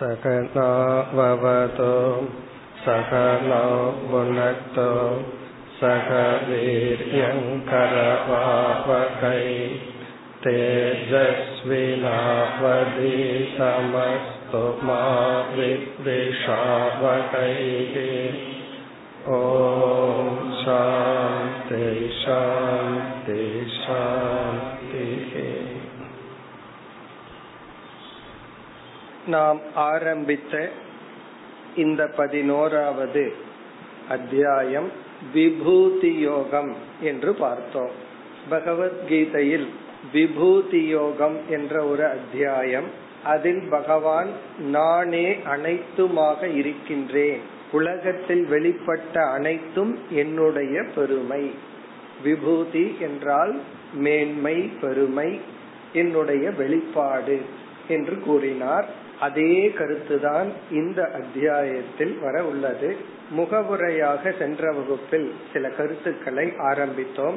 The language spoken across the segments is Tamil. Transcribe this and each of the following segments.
सकनाववतो सकनो भुनक्तो सह वीर्यङ्करवावकै तेजस्विनावधीतमस्तु मा विद्विषावकैः ॐ शान्ति शान्ति शान्तिः நாம் ஆரம்பித்த இந்த பதினோராவது அத்தியாயம் விபூதி யோகம் என்று பார்த்தோம். பகவத்கீதையில் விபூதி யோகம் என்ற ஒரு அத்தியாயம் அதில் பகவான் நானே அனைத்துமாக இருக்கின்றேன். உலகத்தில் வெளிப்பட்ட அனைத்தும் என்னுடைய பெருமை. விபூதி என்றால் மேன்மை பெருமை என்னுடைய வெளிப்பாடு என்று கூறினார். அதே கருத்துதான் இந்த அத்தியாயத்தில் வர உள்ளது. முகவுரையாக சென்ற வகுப்பில் சில கருத்துக்களை ஆரம்பித்தோம்.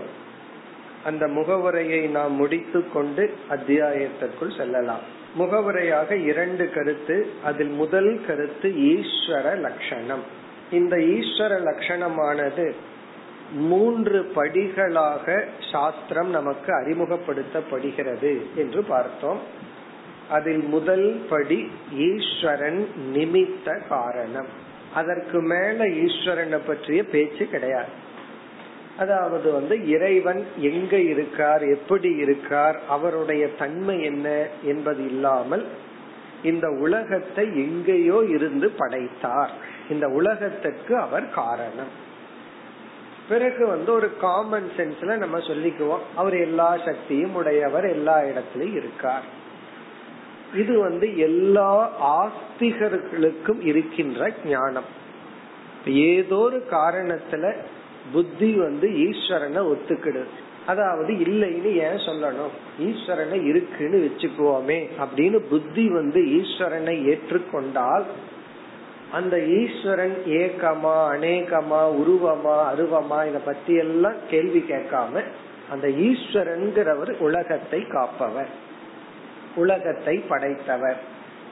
அந்த முகவுரையை நாம் முடித்து கொண்டு அத்தியாயத்திற்குள் செல்லலாம். முகவுரையாக இரண்டு கருத்து அதில் முதல் கருத்து ஈஸ்வர லட்சணம். இந்த ஈஸ்வர லட்சணமானது மூன்று படிகளாக சாஸ்திரம் நமக்கு அறிமுகப்படுத்தப்படுகிறது என்று பார்த்தோம். அதில் முதல் படி ஈஸ்வரன் நிமித்த காரணம். அதற்கு மேல ஈஸ்வரனை பற்றிய பேச்சு கிடையாது. அதாவது வந்து இறைவன் எங்க இருக்கார் எப்படி இருக்கார் அவருடைய தன்மை என்ன என்பது இல்லாமல் இந்த உலகத்தை எங்கேயோ இருந்து படைத்தார். இந்த உலகத்துக்கு அவர் காரணம். பிறகு வந்து ஒரு காமன் சென்ஸ்ல நம்ம சொல்லிக்குவோம். அவர் எல்லா சக்தியும் உடையவர் எல்லா இடத்திலும் இருக்கார். இது வந்து எல்லா ஆஸ்திகர்களுக்கும் இருக்கின்ற ஞானம். ஏதோ ஒரு காரணத்துல புத்தி வந்து ஈஸ்வரனை ஒத்துக்கிடுது அதாவது இல்லைன்னு ஏன் சொல்லணும்? ஈஸ்வரனை இருக்குன்னு வச்சுக்குவோமே அப்படின்னு புத்தி வந்து ஈஸ்வரனை ஏற்றுக்கொண்டால் அந்த ஈஸ்வரன் ஏக்கமா அநேகமா உருவமா அருவமா இத பத்தி எல்லாம் கேள்வி கேட்காம அந்த ஈஸ்வரன்கிறவர் உலகத்தை காப்பவர். உலகத்தை படைத்தவர்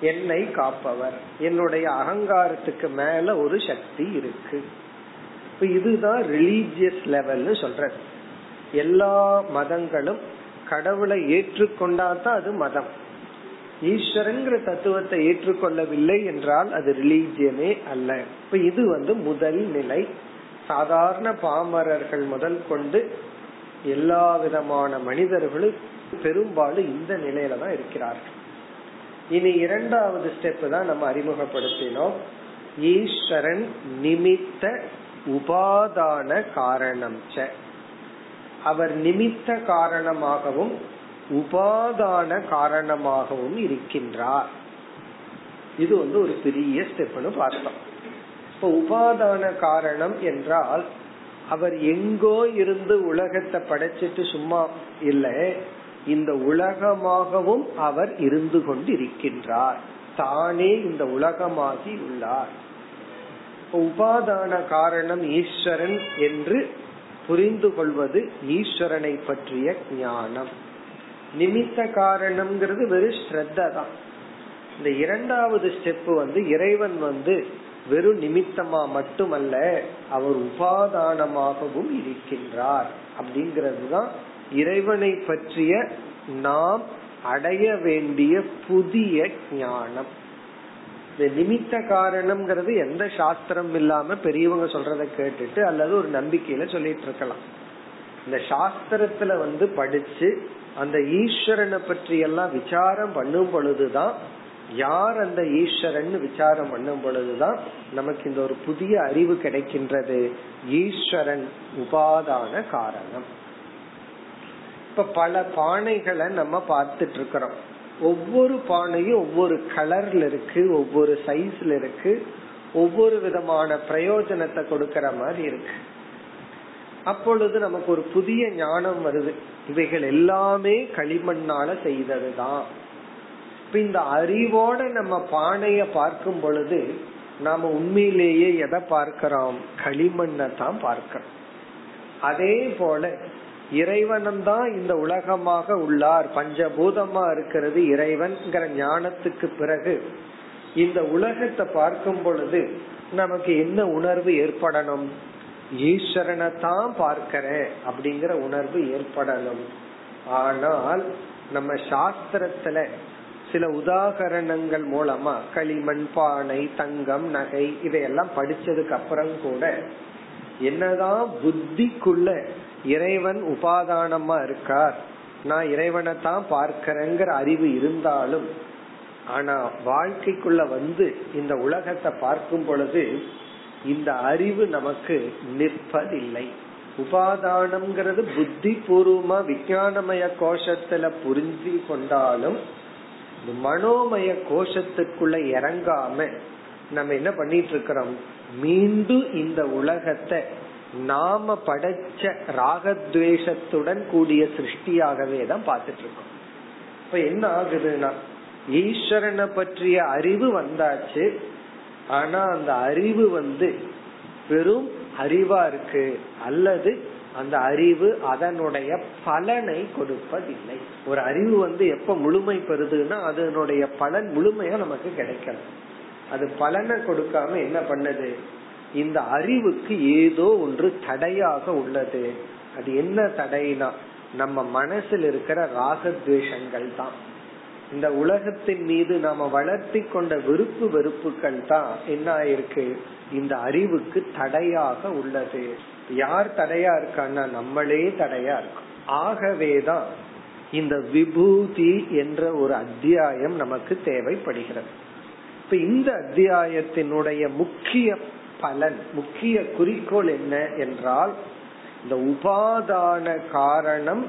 என்னை காப்பவர். என்னுடைய அகங்காரத்துக்கு மேல ஒரு சக்தி இருக்கு. இதுதான் ரிலீஜியஸ் லெவல்னு சொல்ற எல்லா மதங்களும் கடவுளை ஏற்றுக்கொண்டா தான் அது மதம். ஈஸ்வரங்கிற தத்துவத்தை ஏற்றுக்கொள்ளவில்லை என்றால் அது ரிலீஜியனே அல்ல. இப்ப இது வந்து முதல் நிலை. சாதாரண பாமரர்கள் முதல் கொண்டு எல்லா விதமான மனிதர்களும் பெரும்பாலும் இந்த நிலையில தான் இருக்கிறார்கள். இனி இரண்டாவது ஸ்டெப் தான் நம்ம அறிமுகப்படுத்தினோம். ஈஸ்வரன் நிமித்த உபாதான காரணம் அவர் நிமித்த காரணமாகவும் உபாதான காரணமாகவும் இருக்கின்றார். இது வந்து ஒரு பெரிய ஸ்டெப்னு பார்த்தோம். இப்ப உபாதான காரணம் என்றால் அவர் எங்கோ இருந்து உலகத்தை படைச்சிட்டு சும்மா இல்லை இந்த உலகமாகவும் அவர் இருந்து கொண்டிருக்கின்றார். தானே இந்த உலகமாகி உள்ளார். உபாதான காரணம் ஈஸ்வரன் என்று புரிந்து கொள்வது ஈஸ்வரனை பற்றிய ஞானம். நிமித்த காரணம்ங்கிறது வெறும் ஸ்ரத்த தான். இந்த இரண்டாவது ஸ்டெப் வந்து இறைவன் வந்து வெறும் நிமித்தமா மட்டுமல்ல அவர் உபாதானமாகவும் இருக்கின்றார். அப்படிங்கிறது தான் இறைவனை பற்றிய நாம் அடைய வேண்டிய புதிய ஞானம். இந்த நிமித்த காரணம்ங்கிறது எந்த சாஸ்திரம் இல்லாம பெரியவங்க சொல்றத கேட்டுட்டு அல்லது ஒரு நம்பிக்கையில சொல்லிட்டு இருக்கலாம். இந்த சாஸ்திரத்துல வந்து படிச்சு அந்த ஈஸ்வரனை பற்றி எல்லாம் விசாரம் பண்ணும் பொழுதுதான் யார் அந்த ஈஸ்வரன் விசாரம் பண்ணும் பொழுதுதான் நமக்கு இந்த ஒரு புதிய அறிவு கிடைக்கின்றது. ஈஸ்வரன் உபாதான காரணம். இப்ப பல பானைகளை நம்ம பார்த்துட்டு இருக்கிறோம் ஒவ்வொரு பானையும் ஒவ்வொரு கலர்ல இருக்கு ஒவ்வொரு சைஸ்ல இருக்கு ஒவ்வொரு விதமான பிரயோஜனத்தை கொடுக்கற மாதிரி இருக்கு. அப்பொழுது நமக்கு ஒரு புதிய ஞானம் வருது. இவைகள் எல்லாமே களிமண்ணால செய்ததுதான். இந்த அறிவோட நம்ம பானைய பார்க்கும் பொழுது நாம உண்மையிலேயே எதை பார்க்கிறோம்? களிமண்ணை தான் பார்க்கிறோம். அதே போல இறைவனும் தான் இந்த உலகமாக உள்ளார். பஞ்சபூதமா இருக்கிறது இறைவன்கிற ஞானத்துக்கு பிறகு இந்த உலகத்தை பார்க்கும் பொழுது நமக்கு என்ன உணர்வு ஏற்படணும்? ஈஸ்வரனை தான் பார்க்கிறேன் அப்படிங்கிற உணர்வு ஏற்படணும். ஆனால் நம்ம சாஸ்திரத்துல சில உதாகரணங்கள் மூலமா களிமண் பானை தங்கம் நகை இதையெல்லாம் படிச்சதுக்கு அப்புறம் கூட என்னதான் புத்திக்குள்ள இறைவன் உபாதானமா இருக்கார். நான் இறைவனை தான் பார்க்கிறேங்கிற அறிவு இருந்தாலும் ஆனா வாழ்க்கைக்குள்ள வந்து இந்த உலகத்தை பார்க்கும் பொழுது இந்த அறிவு நமக்கு நிற்பதில்லை. உபாதானம்ங்கிறது புத்தி பூர்வமா விஞ்ஞானமய கோஷத்துல புரிஞ்சு கொண்டாலும் மனோமய கோஷத்துக்குள்ள இறங்காம நம்ம என்ன பண்ணிட்டு இருக்கிறோம்? மீண்டும் இந்த உலகத்தை நாம படைச்ச ராகத்வேஷத்துடன் கூடிய சிருஷ்டியாகவே தான் பார்த்துட்டு இருக்கோம் இப்ப என்ன ஆகுதுன்னா ஈஸ்வரனை பற்றிய அறிவு வந்தாச்சு ஆனா அந்த அறிவு வந்து வெறும் அறிவா இருக்கு அல்லது அந்த அறிவு அதனுடைய பலனை கொடுப்பதில்லை. ஒரு அறிவு வந்து எப்ப முழுமை பெறுதுன்னா அதனுடைய பலன் முழுமையா நமக்கு கிடைக்கணும். அது பலனை கொடுக்காம என்ன பண்ணுது? இந்த அறிவுக்கு ஏதோ ஒன்று தடையாக உள்ளது. அது என்ன தடைனா நம்ம மனசில் இருக்கிற ராகத்வேஷங்கள் தான். இந்த உலகத்தின் மீது நாம வளர்த்தி கொண்ட விருப்பு வெறுப்புகள் தான் என்ன ஆயிருக்கு? இந்த அறிவுக்கு தடையாக உள்ளது. யார் தடையா இருக்கான்னா நம்மளே தடையா இருக்கும். ஆகவேதான் இந்த விபூதி என்ற ஒரு அத்தியாயம் நமக்கு தேவைப்படுகிறது. இப்ப இந்த அத்தியாயத்தினுடைய முக்கிய பலன் முக்கிய குறிக்கோள் என்ன என்றால் இந்த உபாதான காரணம்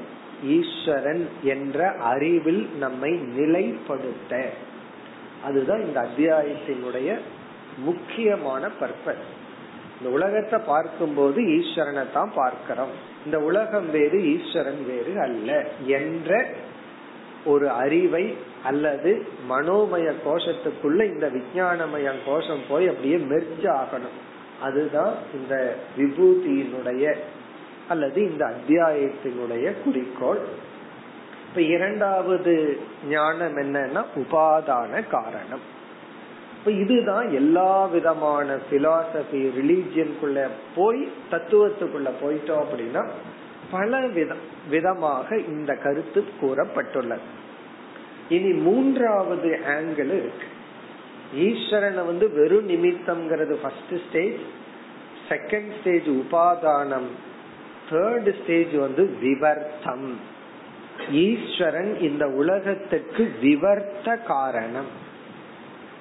ஈஸ்வரன் என்ற அறிவில் நம்மை நிலைப்படுத்த. அதுதான் இந்த அத்தியாயத்தினுடைய முக்கியமான பர்பஸ் இந்த உலகத்தை பார்க்கும்போது ஈஸ்வரனை தான் பார்க்கிறோம். இந்த உலகம் வேறு ஈஸ்வரன் வேறு அல்ல என்ற ஒரு அறிவை அல்லது மனோமய கோஷத்துக்குள்ள இந்த விஞ்ஞானமய கோஷம் போய் அப்படியே மெர்ஜ் ஆகணும். அதுதான் இந்த விபூதியினுடைய அல்லது இந்த அத்தியாயத்தினுடைய குறிக்கோள். இப்ப இரண்டாவது ஞானம் என்னன்னா உபாதான காரணம். இப்ப இதுதான் எல்லா விதமான பிலாசபி ரிலீஜியனுக்குள்ள போய் தத்துவத்துக்குள்ள போயிட்டோம் அப்படின்னா பல விதம் விதமாக இந்த கருத்து கூறப்பட்டுள்ளது. இனி மூன்றாவது ஆங்கிள் இருக்கு. ஈஸ்வரனை வந்து வெறும் நிமித்தம்ங்கிறது ஃபர்ஸ்ட் ஸ்டேஜ் செகண்ட் ஸ்டேஜ் உபாதானம் தேர்ட் ஸ்டேஜ் வந்து விவர்த்தம். ஈஸ்வரன் இந்த உலகத்துக்கு விவர்த்த காரணம்.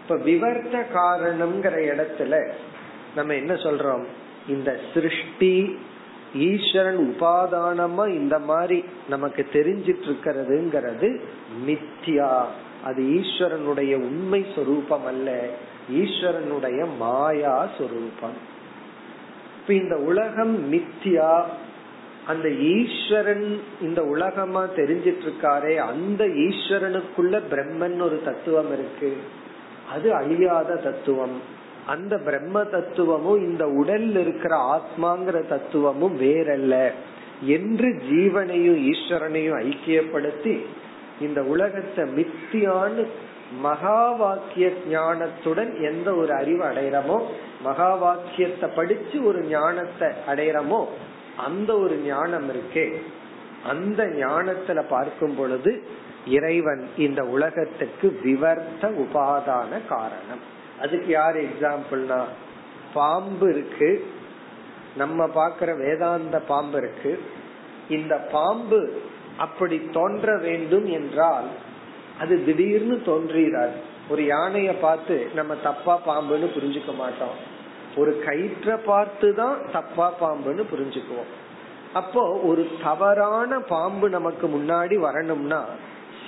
இப்ப விவர்த்த காரணம்ங்கிற இடத்துல நம்ம என்ன சொல்றோம்? இந்த சிருஷ்டி ஈஸ்வரன் உபாதானமா இந்த மாதிரி நமக்கு தெரிஞ்சிட்டு இருக்கிறதுங்கிறது மித்யா. அது ஈஸ்வரனுடைய உண்மை சொரூபம் அல்ல ஈஸ்வரனுடைய மாயா சொரூபம். இப்ப இந்த உலகம் மித்யா. அந்த ஈஸ்வரன் இந்த உலகமா தெரிஞ்சிட்டு இருக்காரே அந்த ஈஸ்வரனுக்குள்ள பிரம்மன் ஒரு தத்துவம் இருக்கு. அது அழியாத தத்துவம். அந்த பிரம்ம தத்துவமும் இந்த உடல்ல இருக்கிற ஆத்மாங்கிற தத்துவமும் வேறல்ல. என்று ஜீவனையும் ஈஸ்வரனையும் ஐக்கியப்படுத்தி இந்த உலகத்தை மித்தியான்னு மகா வாக்கிய ஞானத்துடன் எந்த ஒரு அறிவு அடையிறமோ மகா வாக்கியத்தை படிச்சு ஒரு ஞானத்தை அடையிறமோ அந்த ஒரு ஞானம் இருக்கே. அந்த ஞானத்துல பார்க்கும் பொழுது இறைவன் இந்த உலகத்துக்கு விவர்த்த உபாதான காரணம். அதுக்கு யார் எக்ஸாம்பிள்னா பாம்பு இருக்கு. நம்ம பாக்குற வேதாந்த பாம்பு இருக்கு. இந்த பாம்பு அப்படி தோன்ற வேண்டும் என்றால் அது திடீர்னு தோன்றிடாது ஒரு யானைய பார்த்து நம்ம தப்பா பாம்புன்னு புரிஞ்சுக்க மாட்டோம். ஒரு கயிற்ற பார்த்து தான் தப்பா பாம்புன்னு புரிஞ்சுக்குவோம். அப்போ ஒரு தவறான பாம்பு நமக்கு முன்னாடி வரணும்னா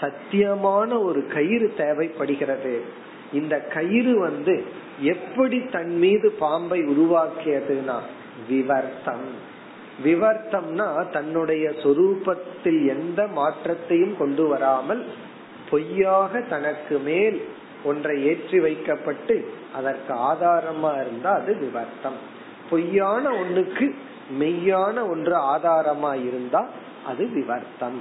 சத்தியமான ஒரு கயிறு தேவைப்படுகிறது. இந்த கயிறு வந்து எப்படி தன் மீது பாம்பை உருவாக்கியதுன்னா விவர்த்தம். விவர்த்தம்னா தன்னுடைய சொரூபத்தில் எந்த மாற்றத்தையும் கொண்டு வராமல் பொய்யாக தனக்கு மேல் ஒன்றை ஏற்றி வைக்கப்பட்டு அதற்கு ஆதாரமா இருந்தா அது விவர்த்தம். பொய்யான ஒண்ணுக்கு மெய்யான ஒன்று ஆதாரமா இருந்தா அது விவர்த்தம்.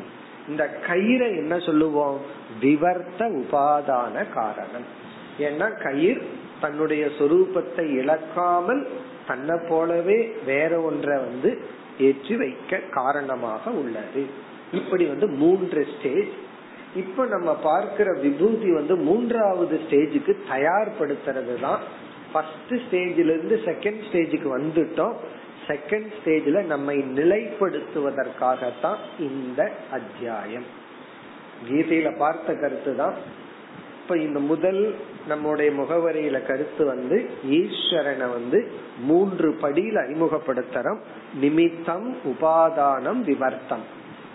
இந்த கயிறை என்ன சொல்லுவோம்? விவர்த்த உபாதான காரணம். ஏன்னா கயிர் தன்னுடைய சொரூபத்தை இழக்காமல் தன்னை போலவே வேற ஒன்றை வந்து ஏற்றி வைக்க காரணமாக உள்ளது. இப்படி வந்து மூன்று ஸ்டேஜ் இப்ப நம்ம பார்க்கிற விபூதி வந்து மூன்றாவது ஸ்டேஜுக்கு தயார்படுத்துறது தான் ஃபர்ஸ்ட் ஸ்டேஜ்ல இருந்து செகண்ட் ஸ்டேஜுக்கு வந்துட்டோம். செகண்ட் ஸ்டேஜ்ல நம்மை நிலைப்படுத்துவதற்காகத்தான் இந்த அத்தியாயம். கீதையில பார்த்த கருத்து தான் இப்ப இந்த முதல் நம்முடைய முகவரியில கருத்து வந்து ஈஸ்வரனை வந்து மூன்று படியில் அறிமுகப்படுத்துறோம். நிமித்தம் உபாதானம் விவர்த்தம்.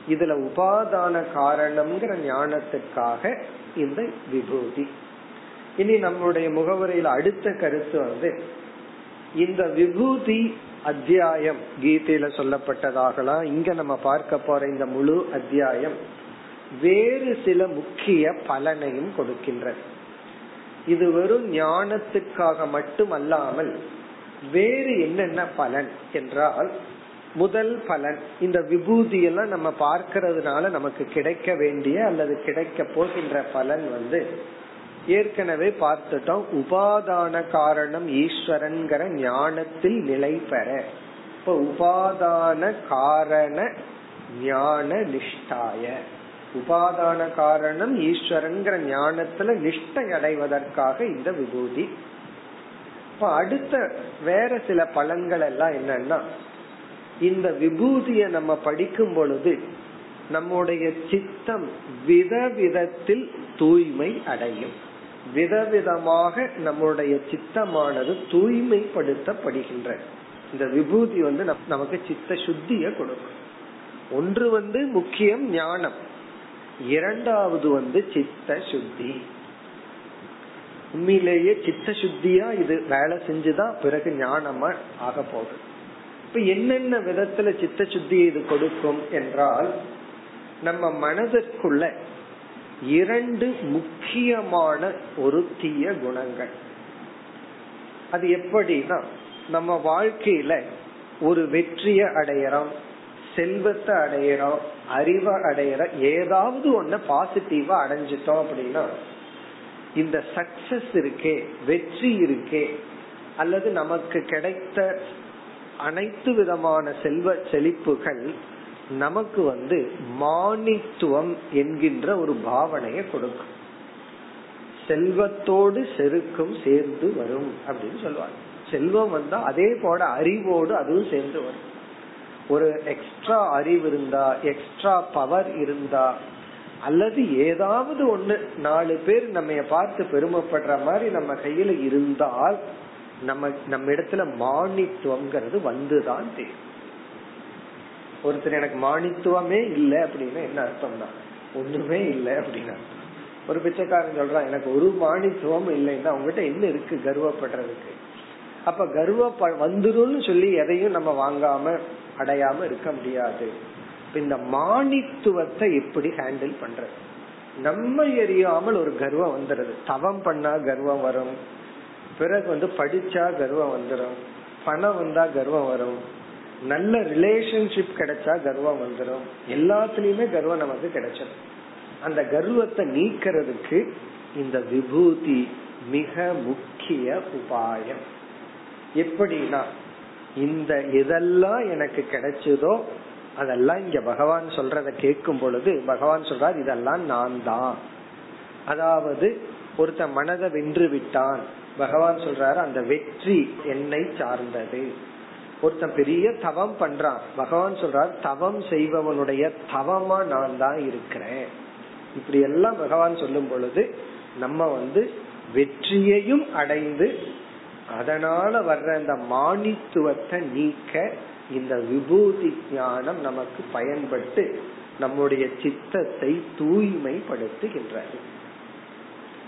இதுல உபாதான காரணம்ங்கிற ஞானத்துக்காக இந்த விபூதி. இனி நம்முடைய முகவரியில அடுத்த கருத்து வந்து இந்த விபூதி அத்தியாயம் கீதையில சொல்லப்பட்டதாகலாம். இங்க நம்ம பார்க்க போற இந்த முழு அத்தியாயம் வேறு சில முக்கிய பலனையும் கொடுக்கின்றது. இது வெறும் ஞானத்துக்காக மட்டுமல்லாமல் வேறு என்னென்ன பலன் என்றால் முதல் பலன் இந்த விபூதியெல்லாம் நம்ம பார்க்கறதுனால நமக்கு கிடைக்க வேண்டிய அல்லது கிடைக்க போகின்ற பலன் வந்து ஏற்கனவே பார்த்துட்டோம் உபாதான காரணம் ஈஸ்வரன்கிற ஞானத்தில் நிலை பெற. இப்ப உபாதான காரண ஞான நிஷ்டாய. உபாதான காரணம் ஈஸ்வரங்கிற ஞானத்துல நிஷ்டை அடைவதற்காக இந்த விபூதி. இப்ப அடுத்த வேற சில பலன்கள் எல்லாம் என்னன்னா இந்த விபூதிய நம்ம படிக்கும் பொழுது நம்முடைய சித்தம் விதவிதத்தில் தூய்மை அடையும். விதவிதமாக நம்முடைய சித்தமானது தூய்மைப்படுத்தப்படுகின்ற இந்த விபூதி வந்து நமக்கு சித்த சுத்திய கொடுக்கும். ஒன்று வந்து முக்கியம் ஞானம். இரண்டாவது வந்து சித்த சுத்தி உண்மையிலேயே சித்த சுத்தியா இது வேலை செஞ்சுதான் பிறகு ஞானமா ஆக போகுது. இப்ப என்னென்ன விதத்துல சித்த சுத்தி இது கொடுக்கும் என்றால் நம்ம மனதிற்குள்ள இரண்டு முக்கியமான ஒரு தீய குணங்கள். அது எப்படின்னா நம்ம வாழ்க்கையில ஒரு வெற்றியை அடையறோம். செல்வத்தை அடையறோம் அறிவை அடையறோம் ஏதாவது ஒண்ணு பாசிட்டிவா அடைஞ்சிட்டோம் அப்படின்னா இந்த சக்சஸ் இருக்கே வெற்றி இருக்கே அல்லது நமக்கு கிடைத்த அனைத்து விதமான செல்வ செழிப்புகள் நமக்கு வந்து மானித்துவம் என்கின்ற ஒரு பாவனையை கொடுக்கும். செல்வத்தோடு செருக்கும் சேர்ந்து வரும் அப்படின்னு சொல்லுவாங்க. செல்வம் வந்தா அதே போல அறிவோடு அதுவும் சேர்ந்து வரும். ஒரு எக்ஸ்ட்ரா அறிவு இருந்தா எக்ஸ்ட்ரா பவர் இருந்தா அல்லது ஏதாவது ஒண்ணு நாலு பேர் நம்ம பார்த்து பெருமைப்படுற மாதிரி நம்ம கையில இருந்தால் நம்ம நம்ம இடத்துல மானித்துவம்ங்கிறது வந்துதான் தெரியும் ஒருத்தர் எனக்கு மானித்துவமே இல்லை அப்படின்னா என்ன அர்த்தம் தான் ஒண்ணுமே இல்லை அப்படின்னா ஒரு பிச்சைக்காரன் சொல்றான் எனக்கு ஒரு மானித்துவம் இல்லைன்னா அவங்ககிட்ட என்ன இருக்கு கர்வப்படுறதுக்கு? அப்ப கர்வ வந்துடும் சொல்லி எதையும் நம்ம வாங்காம அடையாம இருக்க முடியாது. இந்த மானித்துவத்தை எப்படி ஹேண்டில் பண்ற நம்ம எரியாமல் ஒரு கர்வம் வந்துடுது தவம் பண்ணா கர்வம் வரும். பிறகு வந்து படிச்சா கர்வம் வந்துடும் பணம் வந்தா கர்வம் வரும். நல்ல ரிலேஷன்ஷிப் கிடைச்சா கர்வம் வந்துடும் எல்லாத்துலயுமே கர்வம் நமக்கு கிடைச்சிடும் அந்த கர்வத்தை நீக்கிறதுக்கு இந்த விபூதி மிக முக்கிய உபாயம். எப்படின்னா இந்த எதெல்லாம் எனக்கு கிடைச்சதோ அதெல்லாம் இங்க பகவான் சொல்றத கேட்கும் பொழுது பகவான் சொல்றார் இதெல்லாம் நான் தான். அதாவது ஒருத்த மனதை வென்று விட்டான். பகவான் சொல்றாரு அந்த வெற்றி என்னை சார்ந்தது. ஒருத்தன் பெரிய தவம் பண்றான். பகவான் சொல்றார் தவம் செய்பவனுடைய தவமா நான் தான் இருக்கிறேன். இப்படி எல்லாம் பகவான் சொல்லும் பொழுது நம்ம வந்து வெற்றியையும் அடைந்து அதனால வர்ற அந்த மானித்துவத்தை நீக்க இந்த விபூதி ஞானம் நமக்கு பயன்பட்டு நம்முடைய சித்தத்தை தூய்மைப்படுத்துகின்றது.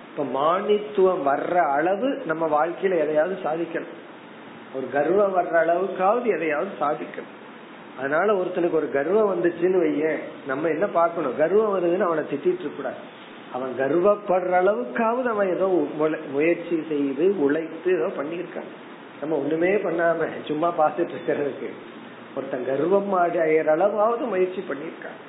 இப்ப மானித்துவம் வர்ற அளவு நம்ம வாழ்க்கையில எதையாவது சாதிக்கணும். ஒரு கர்வம் வர்ற அளவுக்காவது எதையாவது சாதிக்கணும். அதனால ஒருத்தனுக்கு ஒரு கர்வம் வந்துச்சுன்னு வைய நம்ம என்ன பார்க்கணும்? கர்வம் வருதுன்னு அவனை திட்டிட்டு கூடாது. அவன் கர்வப்படுற அளவுக்காவது அவன் ஏதோ முயற்சி செய்து உழைத்து ஏதோ பண்ணிருக்கான் நம்ம ஒண்ணுமே பண்ணாம சும்மா பாத்துட்டு இருக்கிறதுக்கு. ஒருத்தன் கர்வம் அடையிற அளவாவது முயற்சி பண்ணிருக்கான்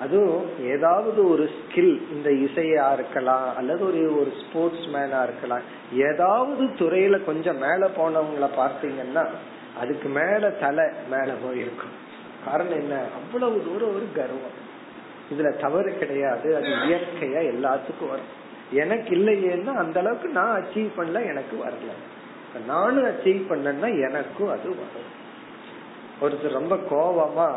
அதுவும் ஏதாவது ஒரு ஸ்கில் இந்த இசையா இருக்கலாம் அல்லது ஒரு ஒரு ஸ்போர்ட்ஸ் மேனா இருக்கலாம். ஏதாவது துறையில கொஞ்சம் மேல போனவங்கள பார்த்தீங்கன்னா அதுக்கு மேல தலை மேல போயிருக்கும். காரணம் என்ன? அவ்வளவு தூரம் ஒரு கர்வம். இதுல தவறு கிடையாது. அது இயற்கையா எல்லாத்துக்கும் வரும். எனக்கு இல்லையேன்னா அந்த அளவுக்கு நான் அச்சீவ் பண்ணல எனக்கு வரல. நானும் அச்சீவ் பண்ணேன்னா எனக்கும் அது வரும். ஒருத்தர் ரொம்ப கோபமா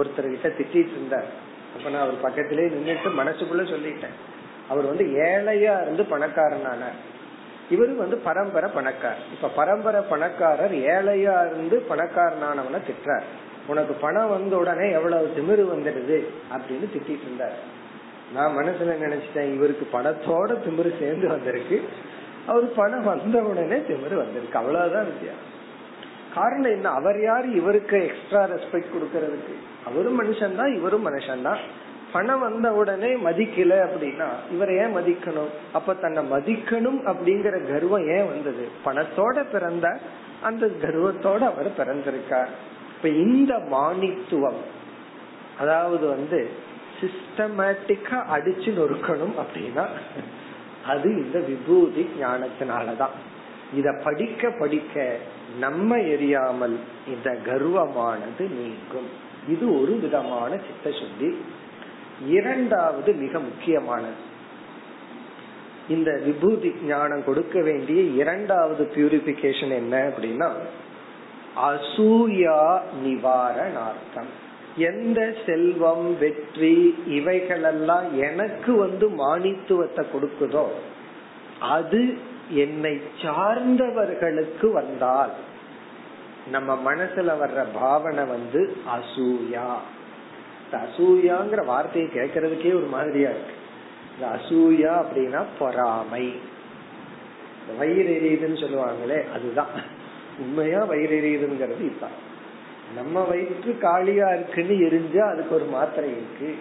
ஒருத்தர் கிட்ட திட்டிட்டு இருந்தார். அப்ப நான் அவர் பக்கத்திலே நின்றுட்டு மனசுக்குள்ள சொல்லிட்டேன். அவர் வந்து ஏழையா இருந்து பணக்காரனான. இவரு வந்து பரம்பரை பணக்கார். இப்ப பரம்பரை பணக்காரர் ஏழையா இருந்து பணக்காரனானவன திட்டுறாரு. உனக்கு பணம் வந்த உடனே எவ்வளவு திமிரு வந்துடுது அப்படின்னு திட்டிட்டு இருந்தார். நான் மனசுல நினைச்சிட்டேன் இவருக்கு பணத்தோட திமிரு சேர்ந்து வந்திருக்கு. அவர் பணம் வந்த உடனே திமிரு வந்திருக்கு. அவ்வளவுதான் வித்தியாசம். காரணம் என்ன? அவர் யாரு? இவருக்கு எக்ஸ்ட்ரா ரெஸ்பெக்ட் கொடுக்கறதுக்கு. அவரும் மனுஷன் தான் இவரும் மனுஷன் தான் பணம் வந்த உடனே மதிக்கல அப்படின்னா இவரை ஏன் மதிக்கணும்? அப்ப தன்னை மதிக்கணும் அப்படிங்கிற கர்வம் ஏன் வந்தது? பணத்தோட பிறந்த அந்த கர்வத்தோட அவர் பிறந்திருக்கார். இப்ப இந்த மானித்துவம் அதாவது வந்து சிஸ்டமேட்டிக்கா அடிச்சு நொறுக்கணும் அப்படின்னா அது இந்த விபூதி ஞானத்தினாலதான். இத படிக்க படிக்க நம்ம எரியாமல் இந்த கர்வமானது நீங்கும். இது ஒரு விதமான சித்த சுத்தி இரண்டாவது மிக முக்கியமானது. இந்த விபூதி ஞானம் கொடுக்க வேண்டிய இரண்டாவது பியூரிபிகேஷன் என்ன அப்படின்னா அசூயா நிவாரணார்த்தம். எந்த செல்வம் வெற்றி இவைகளெல்லாம் எனக்கு வந்து மானித்துவத்தை கொடுக்குதோ அது என்னை சார்ந்தவர்களுக்கு வந்தால் நம்ம மனசுல வர்ற பாவனை வந்து அசூயா. அசூயாங்கிற வார்த்தையை கேட்கறதுக்கே ஒரு மாதிரியா இருக்கு. இந்த அசூயா அப்படின்னா பொறாமை. வயிறு எரியுதுன்னு சொல்லுவாங்களே அதுதான். உண்மையா வயிறு எரியுதுங்கிறது இதுதான். நம்ம வயிற்று காலியா இருக்குன்னு எரிஞ்சா அதுக்கு ஒரு மாத்திரை இருக்கு.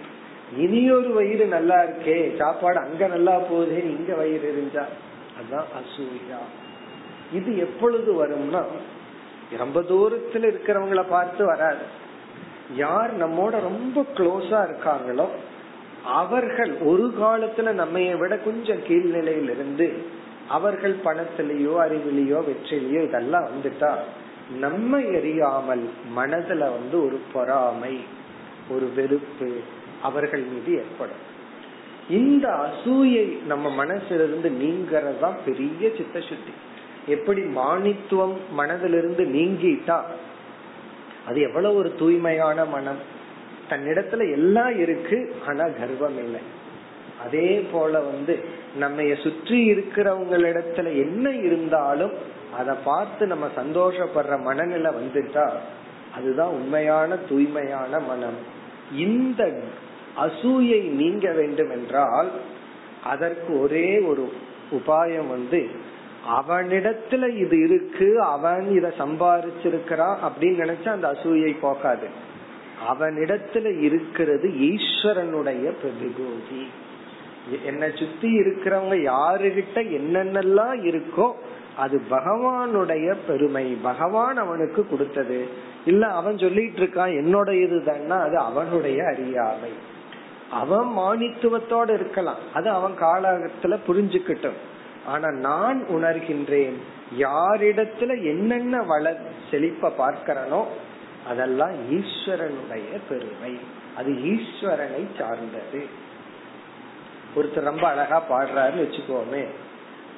இனி ஒரு வயிறு நல்லா இருக்கே சாப்பாடு அங்க நல்லா போகுதே இங்க வயிறு எரிஞ்சா அதுதான் அசூயா. இது எப்பொழுது வரும்னா ரொம்ப தூரத்துல இருக்கிறவங்கள பார்த்து வராது. யார் நம்மோட ரொம்ப க்ளோஸா இருக்காங்களோ அவர்கள் ஒரு காலத்துல நம்ம விட கொஞ்சம் கீழ்நிலையில இருந்து அவர்கள் பணத்திலேயோ அறிவிலேயோ வெற்றிலையோ இதெல்லாம் வந்துட்டா நம்ம எரியாமல் மனதுல வந்து ஒரு பொறாமை ஒரு வெறுப்பு அவர்கள் மீது ஏற்படும். இந்த அசூயை நம்ம மனசிலிருந்து நீங்கிறது தான் பெரிய சித்த சுத்தி எப்படி மானித்துவம் மனதிலிருந்து நீங்கிட்டா அது எவ்வளவு ஒரு தூய்மையான மனம். தன்னிடத்துல எல்லாம் இருக்கு ஆனா கர்வம் இல்லை. அதே போல வந்து நம்ம சுற்றி இருக்கிறவங்களிடத்துல என்ன இருந்தாலும் அதை பார்த்து நம்ம சந்தோஷப்படுற மனநிலை வந்துட்டா அதுதான் உண்மையான தூய்மையான மனம். இந்த அசூயை நீங்க வேண்டும் என்றால் அதற்கு ஒரே ஒரு உபாயம் வந்து அவனிடத்துல இது இருக்கு அவன் இத சம்பாரிச்சிருக்கிறான் அப்படின்னு நினைச்சா அந்த அசூயை போக்காது. அவனிடத்துல இருக்கிறது ஈஸ்வரனுடைய பிரதிபூதி. என்னை சுத்தி இருக்கிறவங்க யாருகிட்ட என்னென்னலாம் இருக்கோ அது பகவானுடைய பெருமை. பகவான் அவனுக்கு கொடுத்தது. இல்ல அவன் சொல்லிட்டு இருக்கான் என்னோட இதுதான்னா அது அவனுடைய அறியாமை. அவன் மானித்துவத்தோட இருக்கலாம். அது அவன் காலத்துல புரிஞ்சுக்கிட்டும். ஆனா நான் உணர்கின்றேன் யாரிடத்துல என்னென்ன வள செழிப்ப பார்க்கிறனோ அதெல்லாம் ஈஸ்வரனுடைய பெருமை. அது ஈஸ்வரனை சார்ந்தது. ஒருத்தர் ரொம்ப அழகா பாடுறாருன்னு வச்சுக்கோமே.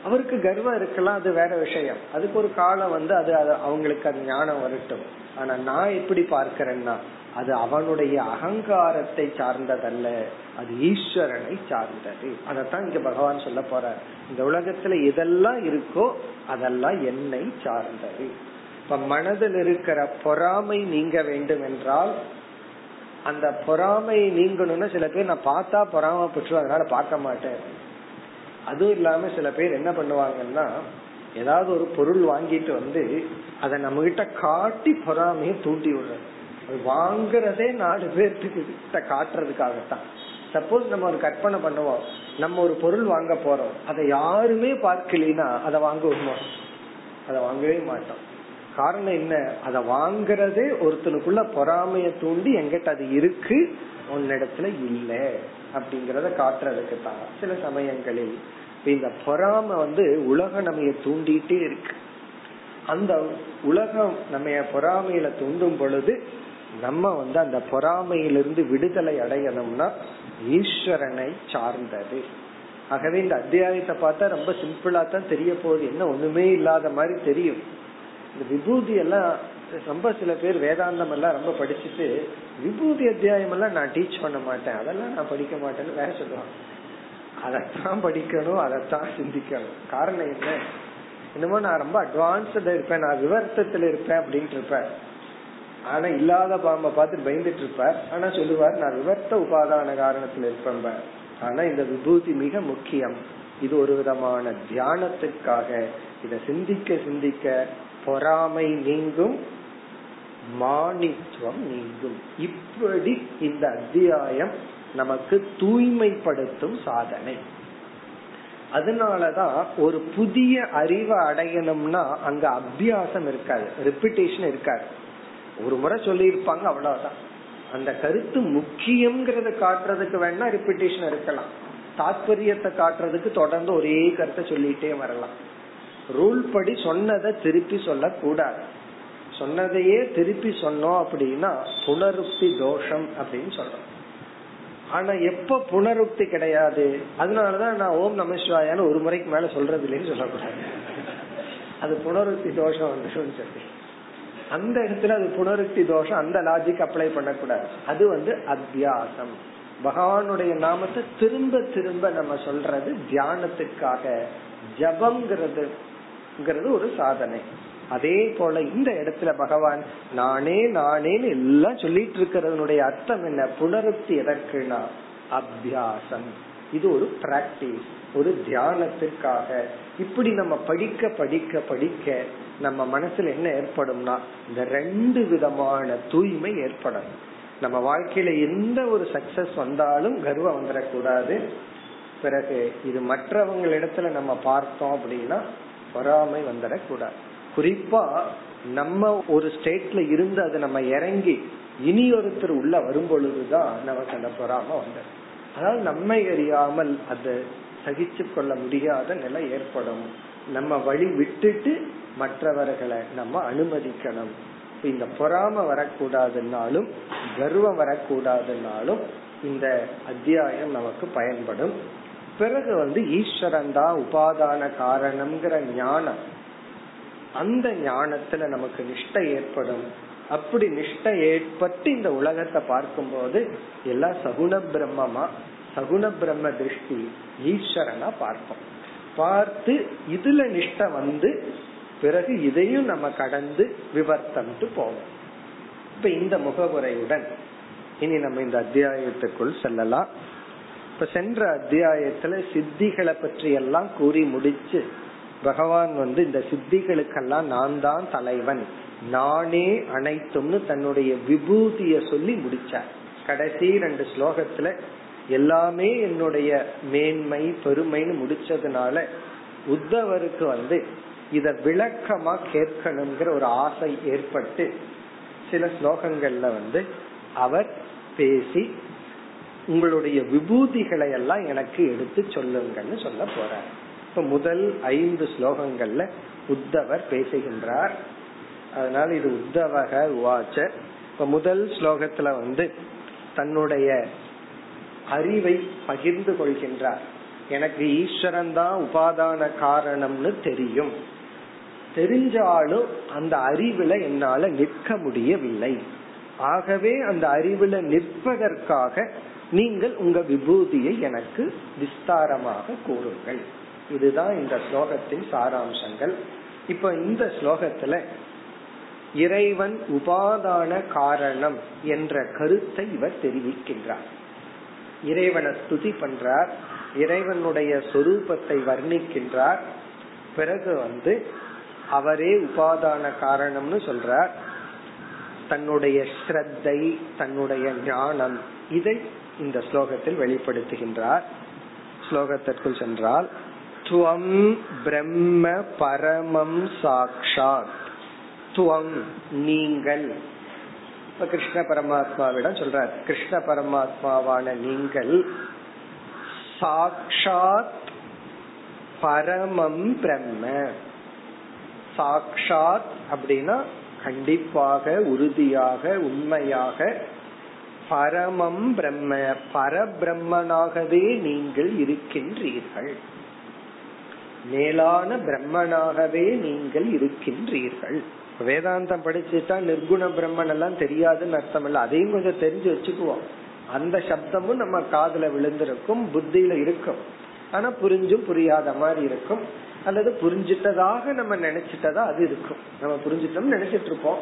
அவருக்கு கர்வம் இருக்கலாம் அது வேற விஷயம். அதுக்கு ஒரு காலம் வந்து அது அவங்களுக்கு அது ஞானம் வரட்டும். ஆனா நான் எப்படி பார்க்கிறேன்னா அது அவனுடைய அகங்காரத்தை சார்ந்ததல்ல. அது ஈஸ்வரனை சார்ந்தது. அதத்தான் இங்க பகவான் சொல்ல போற இந்த உலகத்துல எதெல்லாம் இருக்கோ அதெல்லாம் என்னை சார்ந்தது. இப்ப மனதில் இருக்கிற பொறாமை நீங்க வேண்டும் என்றால் அந்த பொறாமையை நீங்கணும்னா சில பேர் நான் பார்த்தா பொறாம பெற்று அதனால பார்க்க மாட்டேன். அதுவும் இல்லாம சில பேர் என்ன பண்ணுவாங்கன்னா ஏதாவது ஒரு பொருள் வாங்கிட்டு வந்து அதை நம்ம கிட்ட காட்டி பொறாமையை தூண்டி விடுறது. அது வாங்குறதே நாலு பேர்த்துக்கு கிட்ட காட்டுறதுக்காகத்தான். சப்போஸ் நம்ம ஒரு கற்பனை பண்ணுவோம். நம்ம ஒரு பொருள் வாங்க போறோம். அதை யாருமே பார்க்கலினா அதை வாங்குவோமா அதை வாங்கவே மாட்டோம். காரணம் என்ன? அத வாங்குறதே ஒருத்தனுக்குள்ள பொறாமைய தூண்டி எங்கிட்ட அது இருக்கு உன்னிடத்துல இல்ல அப்படிங்கறத காட்டுறதுக்கு தான். சில சமயங்களில் இந்த பொறாம வந்து உலகம் நம்ம தூண்டிட்டே இருக்கு. அந்த உலகம் நம்ம பொறாமையில தூண்டும் பொழுது நம்ம வந்து அந்த பொறாமையிலிருந்து விடுதலை அடையணும்னா ஈஸ்வரனை சார்ந்தது. ஆகவே இந்த அத்தியாயத்தை பார்த்தா ரொம்ப சிம்பிளா தான் தெரிய போகுது. என்ன ஒண்ணுமே இல்லாத மாதிரி தெரியும். இந்த விபூதி எல்லாம் ரொம்ப சில பேர் வேதாந்தம் எல்லாம் ரொம்ப படிச்சுட்டு விபூதி அத்தியாயம் எல்லாம் நான் டீச் பண்ண மாட்டேன். அதெல்லாம் நான் படிக்க மாட்டேன்னு வேற சொல்லுவாங்க. அதைத்தான் படிக்கணும் அதைத்தான் சிந்திக்கணும். காரணம் என்ன? என்னமோ நான் ரொம்ப அட்வான்ஸ்டா இருப்பேன் நான் விவரத்துல இருப்பேன் அப்படின்ட்டு இருப்பேன். ஆனா இல்லாத பாம்பை பார்த்து பயந்துட்டு இருப்பார். ஆனா சொல்லுவார் நான் விவர்த்த உபாதான காரணத்துல இருப்பேன் ஆனா இந்த விபூதி மிக முக்கியம். இது ஒரு விதமான தியானத்துக்காக. இதை சிந்திக்க சிந்திக்க பொறாமை நீங்கும் மாணித்துவம் நீங்கும். இப்படி இந்த அத்தியாயம் நமக்கு தூய்மைப்படுத்தும் சாதனை. அதனாலதான் ஒரு புதிய அறிவை அடையணும்னா அங்க அபியாசம் இருக்காது ரெப்பிடேஷன் இருக்காது. ஒரு முறை சொல்லியிருப்பாங்க அவ்வளவுதான். அந்த கருத்து முக்கியம்ங்கிறத காட்டுறதுக்கு வேணா ரிப்பிட்டேஷன் இருக்கலாம். தாத்பரியத்தை காட்டுறதுக்கு தொடர்ந்து ஒரே கருத்தை சொல்லிட்டே வரலாம். ரூல் படி சொன்னதை திருப்பி சொல்லக்கூடாது. சொன்னதையே திருப்பி சொன்னோம் அப்படின்னா புனருக்தி தோஷம் அப்படின்னு சொல்றோம். ஆனா எப்ப புனருக்தி கிடையாது? அதனாலதான் நான் ஓம் நமசிவாயான்னு ஒரு முறைக்கு மேல சொல்றது இல்லைன்னு சொல்லக்கூடாது. அது புனருக்தி தோஷம் வந்து சொல்லி அந்த இடத்துல அது புனருக்தி தோஷம் அந்த லாஜிக் அப்ளை பண்ணக்கூடாது. அது வந்து அத்தியாசம். பகவானுடைய நாமத்தை திரும்ப திரும்ப நம்ம சொல்றது தியானத்துக்காக. ஜபம்ங்கிறது ஒரு சாதனை. அதே போல இந்த இடத்துல பகவான் நானே நானேன்னு எல்லாம் சொல்லிட்டு இருக்கிறதனுடைய அர்த்தம் என்ன? புணர்த்தி எதற்குனா அபியாசம். இது ஒரு பிராக்டிஸ் ஒரு தியானத்திற்காக. இப்படி நம்ம படிக்க படிக்க படிக்க நம்ம மனசுல என்ன ஏற்படும்னா இந்த ரெண்டு விதமான தூய்மை ஏற்படும். நம்ம வாழ்க்கையில எந்த ஒரு சக்சஸ் வந்தாலும் கர்வம் வந்துடக்கூடாது பிறகு இது மற்றவங்களிடத்துல நம்ம பார்த்தோம் அப்படின்னா பொறாமை வந்துடக்கூடாது. குறிப்பா நம்ம ஒரு ஸ்டேட்ல இருந்து அது நம்ம இறங்கி இனி ஒருத்தர் உள்ள வரும் பொழுதுதான் நமக்கு அந்த பொறாம வந்தது. அதாவது நம்மை அறியாமல் அது சகிச்சு கொள்ள முடியாத நிலை ஏற்படும். நம்ம வழி விட்டுட்டு மற்றவர்களை நம்ம அனுமதிக்கணும். இந்த பொறாம வரக்கூடாதுனாலும் கர்வம் வரக்கூடாதுனாலும் இந்த அத்தியாயம் நமக்கு பயன்படும். பிறகு வந்து ஈஸ்வரன் தான் உபாதான காரணம்ங்கிற ஞானம். அந்த ஞானத்துல நமக்கு நிஷ்டை ஏற்படும். அப்படி நிஷ்டை ஏற்பட்டு இந்த உலகத்தை பார்க்கும்போது எல்லாம் சகுண பிரம்மமா சகுண பிரம்ம திருஷ்டி ஈஸ்வரனா பார்ப்போம். பார்த்து இதுல நிஷ்ட வந்து பிறகு இதையும் நம்ம கடந்து விவர்த்தம்ட்டு போவோம். இப்ப இந்த முகவுரையுடன் இனி நம்ம இந்த அத்தியாயத்துக்குள் செல்லலாம். இப்ப சென்ற அத்தியாயத்துல சித்திகளை பற்றி எல்லாம் கூறி முடிச்சு பகவான் வந்து இந்த சித்திகளுக்கெல்லாம் நான் தான் தலைவன். நானே அனைத்தும்னு தன்னுடைய விபூதிய சொல்லி முடிச்சார். கடைசி ரெண்டு ஸ்லோகத்துல எல்லாமே என்னுடைய மேன்மை பெருமைன்னு முடிச்சதுனால உத்தவருக்கு வந்து இத விளக்கமா கேட்கணுங்கிற ஒரு ஆசை ஏற்பட்டு சில ஸ்லோகங்கள்ல வந்து அவர் பேசி உங்களுடைய விபூதிகளை எல்லாம் எனக்கு எடுத்து சொல்லுங்கன்னு சொல்ல போறார். இப்ப முதல் ஐந்து ஸ்லோகங்கள்ல உத்தவர் பேசுகின்றார். அதனால இது உத்தவக உவாச்ச. இப்ப முதல் ஸ்லோகத்துல வந்து தன்னுடைய அறிவை பகிர்ந்து கொள்கின்றார். எனக்கு ஈஸ்வரன் தான் உபாதான காரணம்னு தெரியும். தெரிஞ்சாலும் அந்த அறிவுல என்னால நிற்க முடியவில்லை. ஆகவே அந்த அறிவுல நிற்பதற்காக நீங்கள் உங்க விபூதியை எனக்கு விஸ்தாரமாக கூறுங்கள். இதுதான் இந்த ஸ்லோகத்தின் சாராம்சங்கள். இப்ப இந்த ஸ்லோகத்துல இறைவன் உபாதான காரணம் என்ற கருத்தை இவர் தெரிவிக்கின்றார். இறைவனை ஸ்துதி பண்றார் இறைவனுடைய சொரூபத்தை வர்ணிக்கின்றார் பிறகு வந்து அவரே உபாதான காரணம்னு சொல்றார். தன்னுடைய ஸ்ரத்தை தன்னுடைய ஞானம் இதை இந்த ஸ்லோகத்தில் வெளிப்படுத்துகின்றார். ஸ்லோகத்திற்குள் சென்றால் துவம் பிரம்ம பரமம் சாக்ஷாத். துவம் நீங்கள். இப்ப கிருஷ்ண பரமாத்மாவிடம் சொல்றார். கிருஷ்ண பரமாத்மாவான நீங்கள் சாக்ஷாத் பரமம் பிரம்ம. சாக்ஷாத் அப்படின்னா கண்டிப்பாக உறுதியாக உண்மையாக பரமம் பிரம்ம பரபிரம்மனாகவே நீங்கள் இருக்கின்றீர்கள். மேலான பிரம்மனாகவே நீங்கள் இருக்கின்றீர்கள். வேதாந்தம் படிச்சுட்டா நிர்குண பிரம்மன் எல்லாம் தெரியாதுன்னு அர்த்தம் இல்ல அதையும் கொஞ்சம் தெரிஞ்சு வச்சுக்குவோம். அந்த சப்தமும் நம்ம காதல விழுந்திருக்கும் புத்தியில இருக்கும். ஆனா புரிஞ்சும் புரியாத மாதிரி இருக்கும். அல்லது புரிஞ்சிட்டதாக நம்ம நினைச்சிட்டதா அது இருக்கும். நம்ம புரிஞ்சிட்டோம் நினைச்சிட்டு இருப்போம்.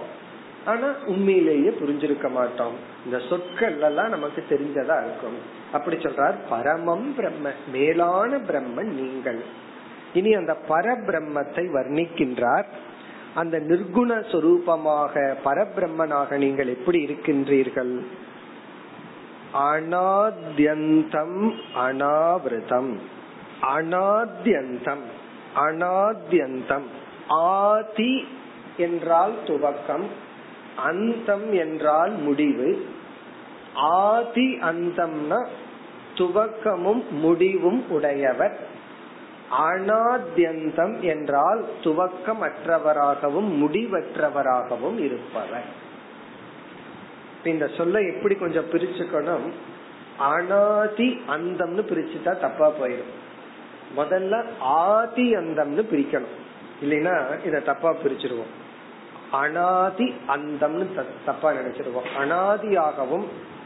ஆனா உண்மையிலேயே புரிஞ்சிருக்க மாட்டோம். இந்த சொற்கள் எல்லாம் நமக்கு தெரிஞ்சதா இருக்கும். அப்படி சொல்றார் பரமம் பிரம்ம மேலான பிரம்மன் நீங்கள். இனி அந்த பரபிரம்மத்தை வர்ணிக்கின்றார். அந்த நிர்குண சொரூபமாக பரபிரம்மனாக நீங்கள் எப்படி இருக்கின்றீர்கள்? அனாத்யந்தம் அனாவிரதம். அனாத்யந்தம் அனாத்யந்தம். ஆதி என்றால் துவக்கம். அந்தம் என்றால் முடிவு. ஆதி அந்தம்னா துவக்கமும் முடிவும் உடையவர். அனாத்யந்தம் என்றால் துவக்கமற்றவராகவும் முடிவற்றவராகவும் இருப்பவர். இந்த சொல்ல எப்படி கொஞ்சம் பிரிச்சுக்கணும்? அனாதி அந்தம்னு பிரிச்சுட்டா தப்பா போயிடும். முதல்ல ஆதி அந்தம்னு பிரிக்கணும். இல்லைன்னா இத தப்பா பிரிச்சிருவோம். அனாதி அந்தம்னு தப்பா நினைச்சிருவோம். அனாதியாகவும்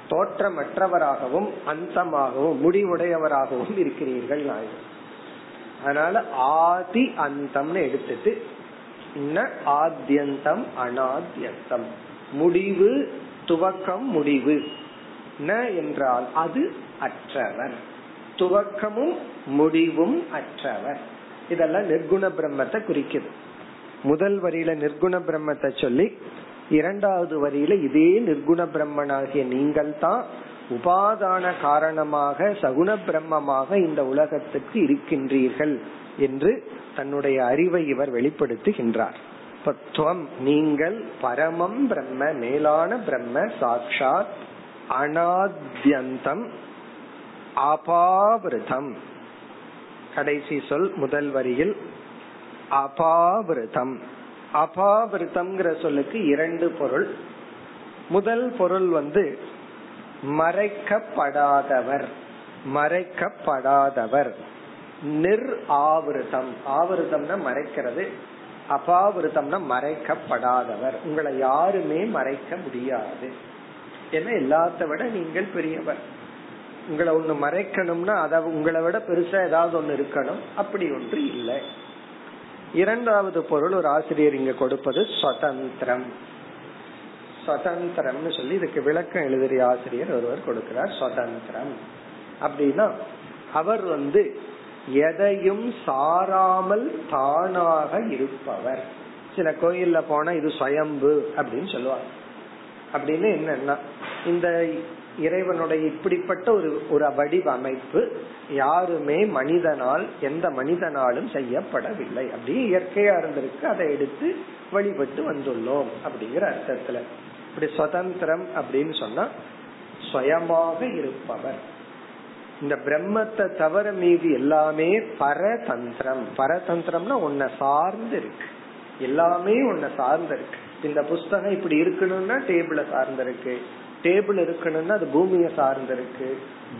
தோற்றமற்றவராகவும் அந்தமாகவும் முடிவுடையவராகவும் இருக்கிறீர்கள் நாயகம் அதனால ஆதி அந்தம்னு எடுத்துட்டு ஆத்தியந்தம் அனாத்தியந்தம் முடிவு துவக்கம் முடிவு. ந என்றால் அது அற்றவர். துவக்கமும் முடிவும் அற்றவர். இதெல்லாம் நிர்குண பிரம்மத்தை குறிக்குது. முதல் வரியில நிர்குண பிரம்மத்தை சொல்லி இரண்டாவது வரியில இதே நிர்குண பிரம்மனாகிய நீங்கள் தான் உபாதான காரணமாக சகுண பிரம்மமாக இந்த உலகத்துக்கு இருக்கின்றீர்கள் என்று தன்னுடைய அறிவை இவர் வெளிப்படுத்துகின்றார். பத்துவம் நீங்கள் பரமம் பிரம்ம மேலான பிரம்ம சாட்சாத் அனாத்யந்தம் அபாவிரதம் கடைசி சொல் முதல் வரியில் அபாவிரதம் அபாவிரதம்ங்கிற சொல்லுக்கு இரண்டு பொருள். முதல் பொருள் வந்து மறைக்கப்படாதவர். மறைக்கப்படாதவர். நிர் ஆவிரதம் ஆவிரதம்னா மறைக்கிறது. அபாவிரதம்னா மறைக்கப்படாதவர். உங்களை யாருமே மறைக்க முடியாது. ஏன்னா எல்லாத்த விட நீங்கள் பெரியவர். உங்களை ஒண்ணு மறைக்கணும்னா அத உங்களை விட பெருசா ஏதாவது ஒண்ணு இருக்கணும். அப்படி ஒன்று இல்லை. இரண்டாவது பொருள் ஒரு ஆசிரியர் இங்க கொடுப்பது சுதந்திரம். சுதந்திரம்னு சொல்லி இதுக்கு விளக்கம் எழுதிய ஆசிரியர் ஒருவர் கொடுக்கிறார் சுதந்திரம். அப்படின்னா அவர் வந்து எதையும் சாராமல் தானாக இருப்பவர். சில கோயில்ல போனா இது சுயம்பு அப்படின்னு சொல்லுவாங்க. அப்படின்னு என்னன்னா இந்த இறைவனுடைய இப்படிப்பட்ட ஒரு ஒரு வடிவமைப்பு யாருமே மனிதனால் எந்த மனிதனாலும் செய்யப்படவில்லை. அப்படி இயற்கையா இருந்திருக்கு. அதை எடுத்து வழிபட்டு வந்துள்ளோம் அப்படிங்கிற அர்த்தத்துல. இப்படி சுதந்திரம் அப்படின்னு சொன்னா சுயமாக இருப்பவர். இந்த பிரம்மத்தை தவிர மீது எல்லாமே பரதந்திரம். பரதந்திரம்னா உன்னை சார்ந்து இருக்கு. எல்லாமே உன்னை சார்ந்து இருக்கு. இந்த புஸ்தகம் இப்படி இருக்கணும்னா டேபிள சார்ந்து இருக்கு. டேபிள் இருக்கணும்னா அது பூமியை சார்ந்து இருக்கு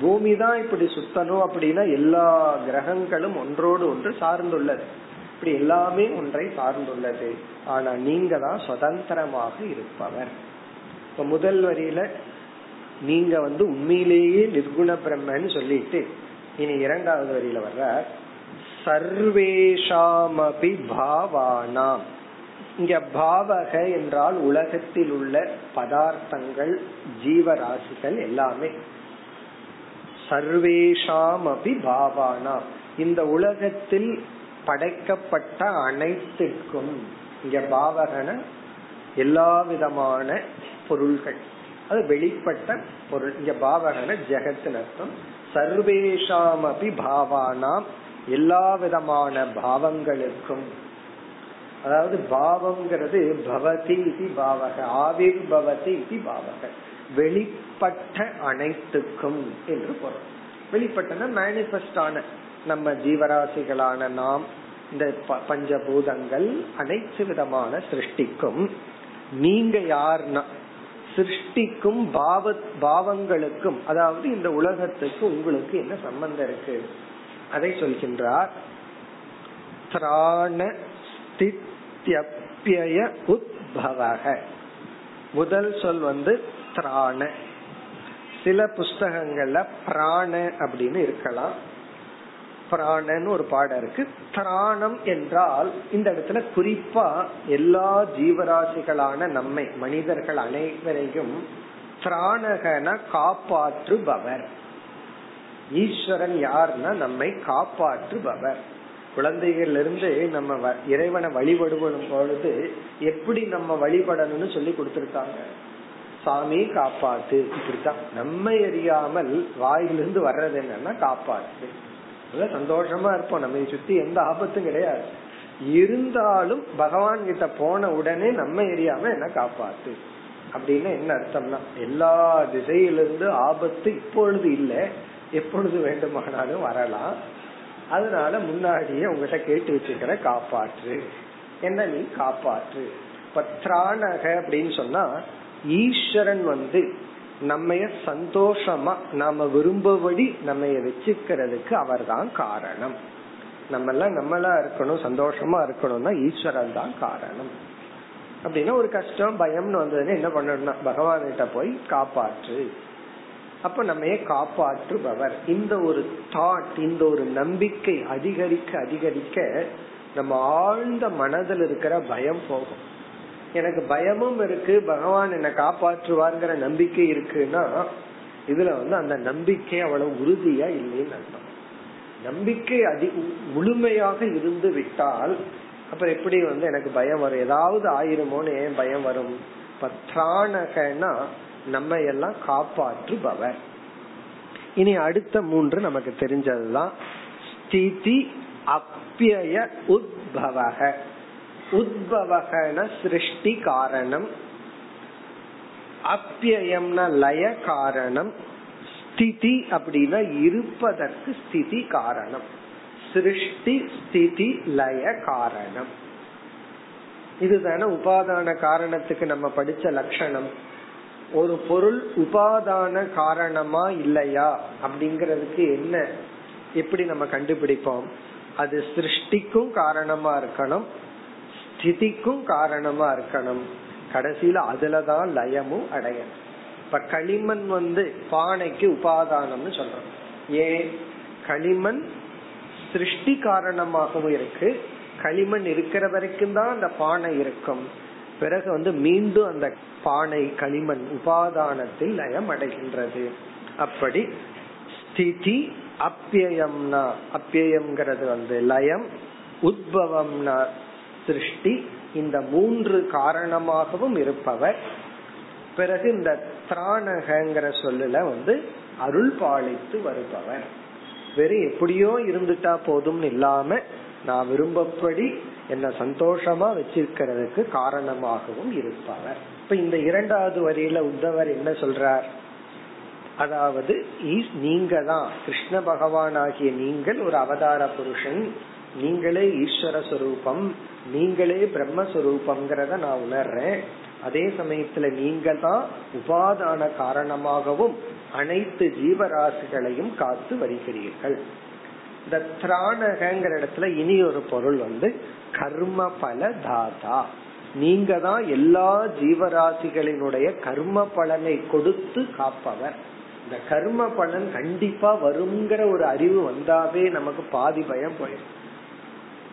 பூமி தான் இப்படி சுத்தணும் அப்படின்னா எல்லா கிரகங்களும் ஒன்றோடு ஒன்று சார்ந்துள்ளது. இப்படி எல்லாமே ஒன்றை சார்ந்துள்ளது. ஆனா நீங்க தான் சுதந்திரமாக இருப்பவர். இப்ப முதல் வரியில நீங்க வந்து உண்மையிலேயே நிர்குண பிரம்மன்னு சொல்லிட்டு இனி இரண்டாவது வரியில வர்ற சர்வேஷாமபி பாவானாம். இங்க பாவக என்றால் உலகத்தில் உள்ள பதார்த்தங்கள் ஜீவராசிகள் எல்லாமே. சர்வேஷாம் அபி பாவானா. இந்த உலகத்தில் படைக்கப்பட்ட அனைத்துக்கும் இங்க பாவகன எல்லா விதமான பொருள்கள். அது வெளிப்பட்ட பொருள். இங்க பாவகன ஜெகத்தின் அர்த்தம். சர்வேஷாம் அபி பாவானாம் எல்லா விதமான பாவங்களுக்கும் அதாவது பாவம்ங்கிறது பவதி இது பாவக ஆவிர் பவதி இது பாவக. வெளிப்பட்ட அனைத்துக்கும் என்று பொருள். வெளிப்பட்டன மேனிபெஸ்ட் ஆன நம்ம ஜீவராசிகளான நாம் இந்த பஞ்சபூதங்கள் அனைத்து விதமான சிருஷ்டிக்கும். நீங்க யார்னா சிருஷ்டிக்கும் பாவ பாவங்களுக்கும் அதாவது இந்த உலகத்துக்கு உங்களுக்கு என்ன சம்பந்தம் இருக்கு? அதை சொல்கின்றார். திராண ஸ்தித்யப்யய உத்பவக. முதல் சொல் வந்து திராண. சில புஸ்தகங்கள்ல பிராண அப்படின்னு இருக்கலாம். பிராணன்னு ஒரு பாடம் இருக்கு. திராணம் என்றால் இந்த இடத்துல குறிப்பா எல்லா ஜீவராசிகளான நம்மை மனிதர்கள் அனைவரையும் திராணகன காப்பாற்றுபவர். ஈஸ்வரன் யார்னா நம்மை காப்பாற்றுபவர். குழந்தைகள்ல இருந்து நம்ம இறைவனை வழிபடுவதும் பொழுது எப்படி நம்ம வழிபடணும்னு சொல்லி கொடுத்திருக்காங்க. சாமி காப்பாத்து இப்படித்தான். நம்ம எரியாமல் வாயிலிருந்து வர்றது என்னன்னா காப்பாத்து. சந்தோஷமா இருப்போம். நம்ம சுத்தி எந்த ஆபத்தும் கிடையாது. இருந்தாலும் பகவான் கிட்ட போன உடனே நம்ம எரியாம என்ன காப்பாத்து? அப்படின்னு என்ன அர்த்தம்னா எல்லா திசையிலிருந்து ஆபத்து இப்பொழுது இல்லை. எப்பொழுது வேண்டுமானாலும் வரலாம். அதனால முன்னாடியே உங்ககிட்ட கேட்டு வச்சுக்கிற காப்பாற்று. என்ன நீ காப்பாற்று? பத்ராணக அப்படின்னு சொன்னா ஈஸ்வரன் வந்து நம்ம சந்தோஷமா நாம விரும்பபடி நம்ம வச்சுக்கிறதுக்கு அவர் தான் காரணம். நம்ம எல்லாம் நம்மளா இருக்கணும் சந்தோஷமா இருக்கணும்னா ஈஸ்வரன் தான் காரணம். அப்படின்னா ஒரு கஷ்டம் பயம்னு வந்ததுன்னா என்ன பண்ணணும்னா பகவான் கிட்ட போய் காப்பாற்று. அப்ப நம்ம காப்பாற்றுபவர். இந்த ஒரு தாட் இந்த ஒரு நம்பிக்கை அதிகரிக்க அதிகரிக்க நம்ம ஆழ்ந்த மனதில் இருக்கிற பயம் போகும். எனக்கு பயமும் இருக்கு பகவான் என்ன காப்பாற்றுவார்ங்கிற நம்பிக்கை இருக்குன்னா இதுல வந்து அந்த நம்பிக்கை அவ்வளவு உறுதியா இல்லைன்னு அர்த்தம். நம்பிக்கை அதி முழுமையாக இருந்து விட்டால் அப்புறம் எப்படி வந்து எனக்கு பயம் வரும்? ஏதாவது ஆயிருமோன்னு ஏன் பயம் வரும்? பத்ரானகனா நம்ம எல்லாம் காப்பாற்றுபவர். இனி அடுத்த மூன்று நமக்கு தெரிஞ்சதுதான் ஸ்திதி அப்பிய உத்பவக. உத்பவகன சிருஷ்டி காரணம். அப்பியம்னா லய காரணம். ஸ்திதி அப்படின்னா இருப்பதற்கு ஸ்திதி காரணம். சிருஷ்டி ஸ்திதி லய காரணம். இதுதான உபாதான காரணத்துக்கு நம்ம படிச்ச லட்சணம். ஒரு பொருள் உபாதான காரணமா இல்லையா அப்படிங்கறதுக்கு என்ன எப்படி நம்ம கண்டுபிடிப்போம்? அது சிருஷ்டிக்கும் காரணமா இருக்கணும் ஸ்திதிக்கும் காரணமா இருக்கணும். கடைசியில அதுலதான் லயமும் அடையணும். இப்ப களிமண் வந்து பானைக்கு உபாதானம்னு சொல்றோம். ஏன்? களிமண் சிருஷ்டி காரணமாகவும் இருக்கு. களிமண் இருக்கிற வரைக்கும் தான் அந்த பானை இருக்கும். பிறகு வந்து மீண்டும் அந்த பானை களிமண் உபாதானத்தில் லயம் அடைகின்றது. அப்படி ஸ்திதி அப்பியம்னா அப்பியம்ங்கிறது வந்து லயம் உத்பவம்னா சிருஷ்டி இந்த மூன்று காரணமாகவும் இருப்பவர். பிறகு இந்த திராணகங்கிற சொல்லுல வந்து அருள் பாலித்து வருபவர். வெறும் எப்படியோ இருந்துட்டா போதும் இல்லாம நான் விரும்பப்படி என்ன சந்தோஷமா வச்சிருக்கிறதுக்கு காரணமாகவும் இருப்பவர். இப்ப இந்த இரண்டாவது வரியில உத்தவர் என்ன சொல்றார்? அதாவது நீங்க தான் கிருஷ்ண பகவான் ஆகிய நீங்கள் ஒரு அவதார புருஷன். நீங்களே ஈஸ்வர சுரூபம். நீங்களே பிரம்மஸ்வரூபம்ங்கிறத நான் உணர்றேன். அதே சமயத்துல நீங்க தான் உபாதான காரணமாகவும் அனைத்து ஜீவராசிகளையும் காத்து வருகிறீர்கள். இந்த திராணகங்கிற இடத்துல இனி ஒரு பொருள் வந்து கர்ம பல தாதா நீங்க தான் எல்லா ஜீவராசிகளினுடைய கர்ம பலனை கொடுத்து காப்பவர். இந்த கர்ம பலன் கண்டிப்பா வருங்கிற ஒரு அறிவு வந்தாவே நமக்கு பாதி பயம் போயிடும்.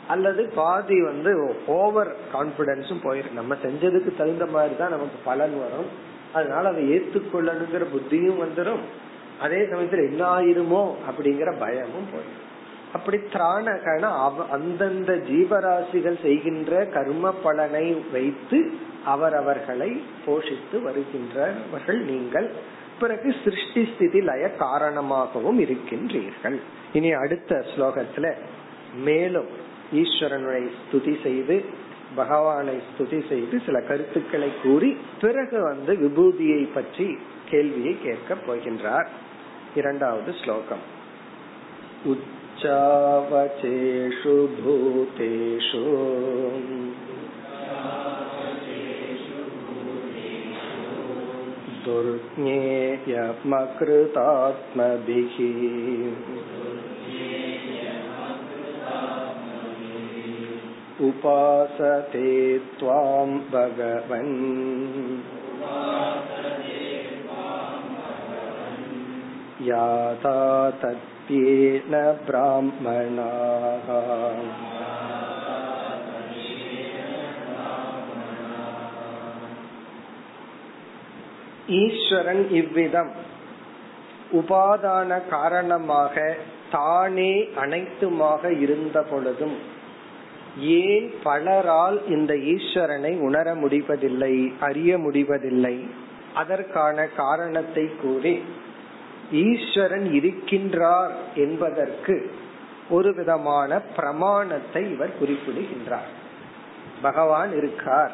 அல்லது பாதி வந்து ஓவர் கான்பிடன்ஸும் போயிடும். நம்ம செஞ்சதுக்கு தகுந்த மாதிரி தான் நமக்கு பலன் வரும். அதனால அதை ஏத்துக்கொள்ளணுங்கிற புத்தியும் வந்துடும் அதே சமயத்துல என்ன ஆயிருமோ அப்படிங்கிற பயமும் போயிடும். அப்படி திராணகன அந்தந்த ஜீவராசிகள் செய்கின்ற கர்ம பலனை வைத்து அவரவர்களை போஷித்து வருகின்றவர்கள் நீங்கள். பிறகு சிருஷ்டி ஸ்திதி லய காரணமாகவும் இருக்கின்றீர்கள். இனி அடுத்த ஸ்லோகத்துல மேலும் ஈஸ்வரனை ஸ்துதி செய்து பகவானை ஸ்துதி செய்து சில கருத்துக்களை கூறி பிறகு வந்து விபூதியை பற்றி கேள்வியை கேட்க போகின்றார். இரண்டாவது ஸ்லோகம். चावचेषु भूतेषु दुर्ज्ञेयमकृतात्मभिः उपासते त्वां भगवन् याता तत् तत्येन ब्राह्मणाः ஈஸ்வரன் இவ்விதம் உபாதான காரணமாக தானே அனைத்துமாக இருந்த பொழுதும் ஏன் பலரால் இந்த ஈஸ்வரனை உணர முடிவதில்லை அறிய முடிவதில்லை அதற்கான காரணத்தை கூறி ஈஸ்வரன் இருக்கின்றார் என்பதற்கு ஒரு விதமான பிரமாணத்தை இவர் குறிப்பிடுகின்றார். பகவான் இருக்கார்.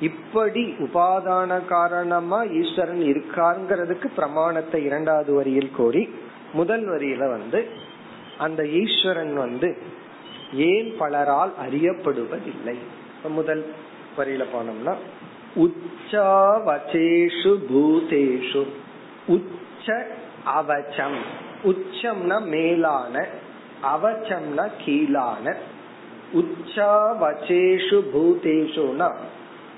இப்படி உபாதான காரணமா ஈஸ்வரன் இருக்காருங்கிறதுக்கு பிரமாணத்தை இரண்டாவது வரியில் கோரி முதல் வரியில வந்து அந்த ஈஸ்வரன் வந்து ஏன் பலரால் அறியப்படுவதில்லை? முதல் வரியில போனோம்னா உச்சாவச்சேஷு பூதேஷு. உச்ச அவச்சம். உச்சம்னா மேலான அவச்சம்னா கீழான. உச்சாவச்சேஷு பூதேஷுனா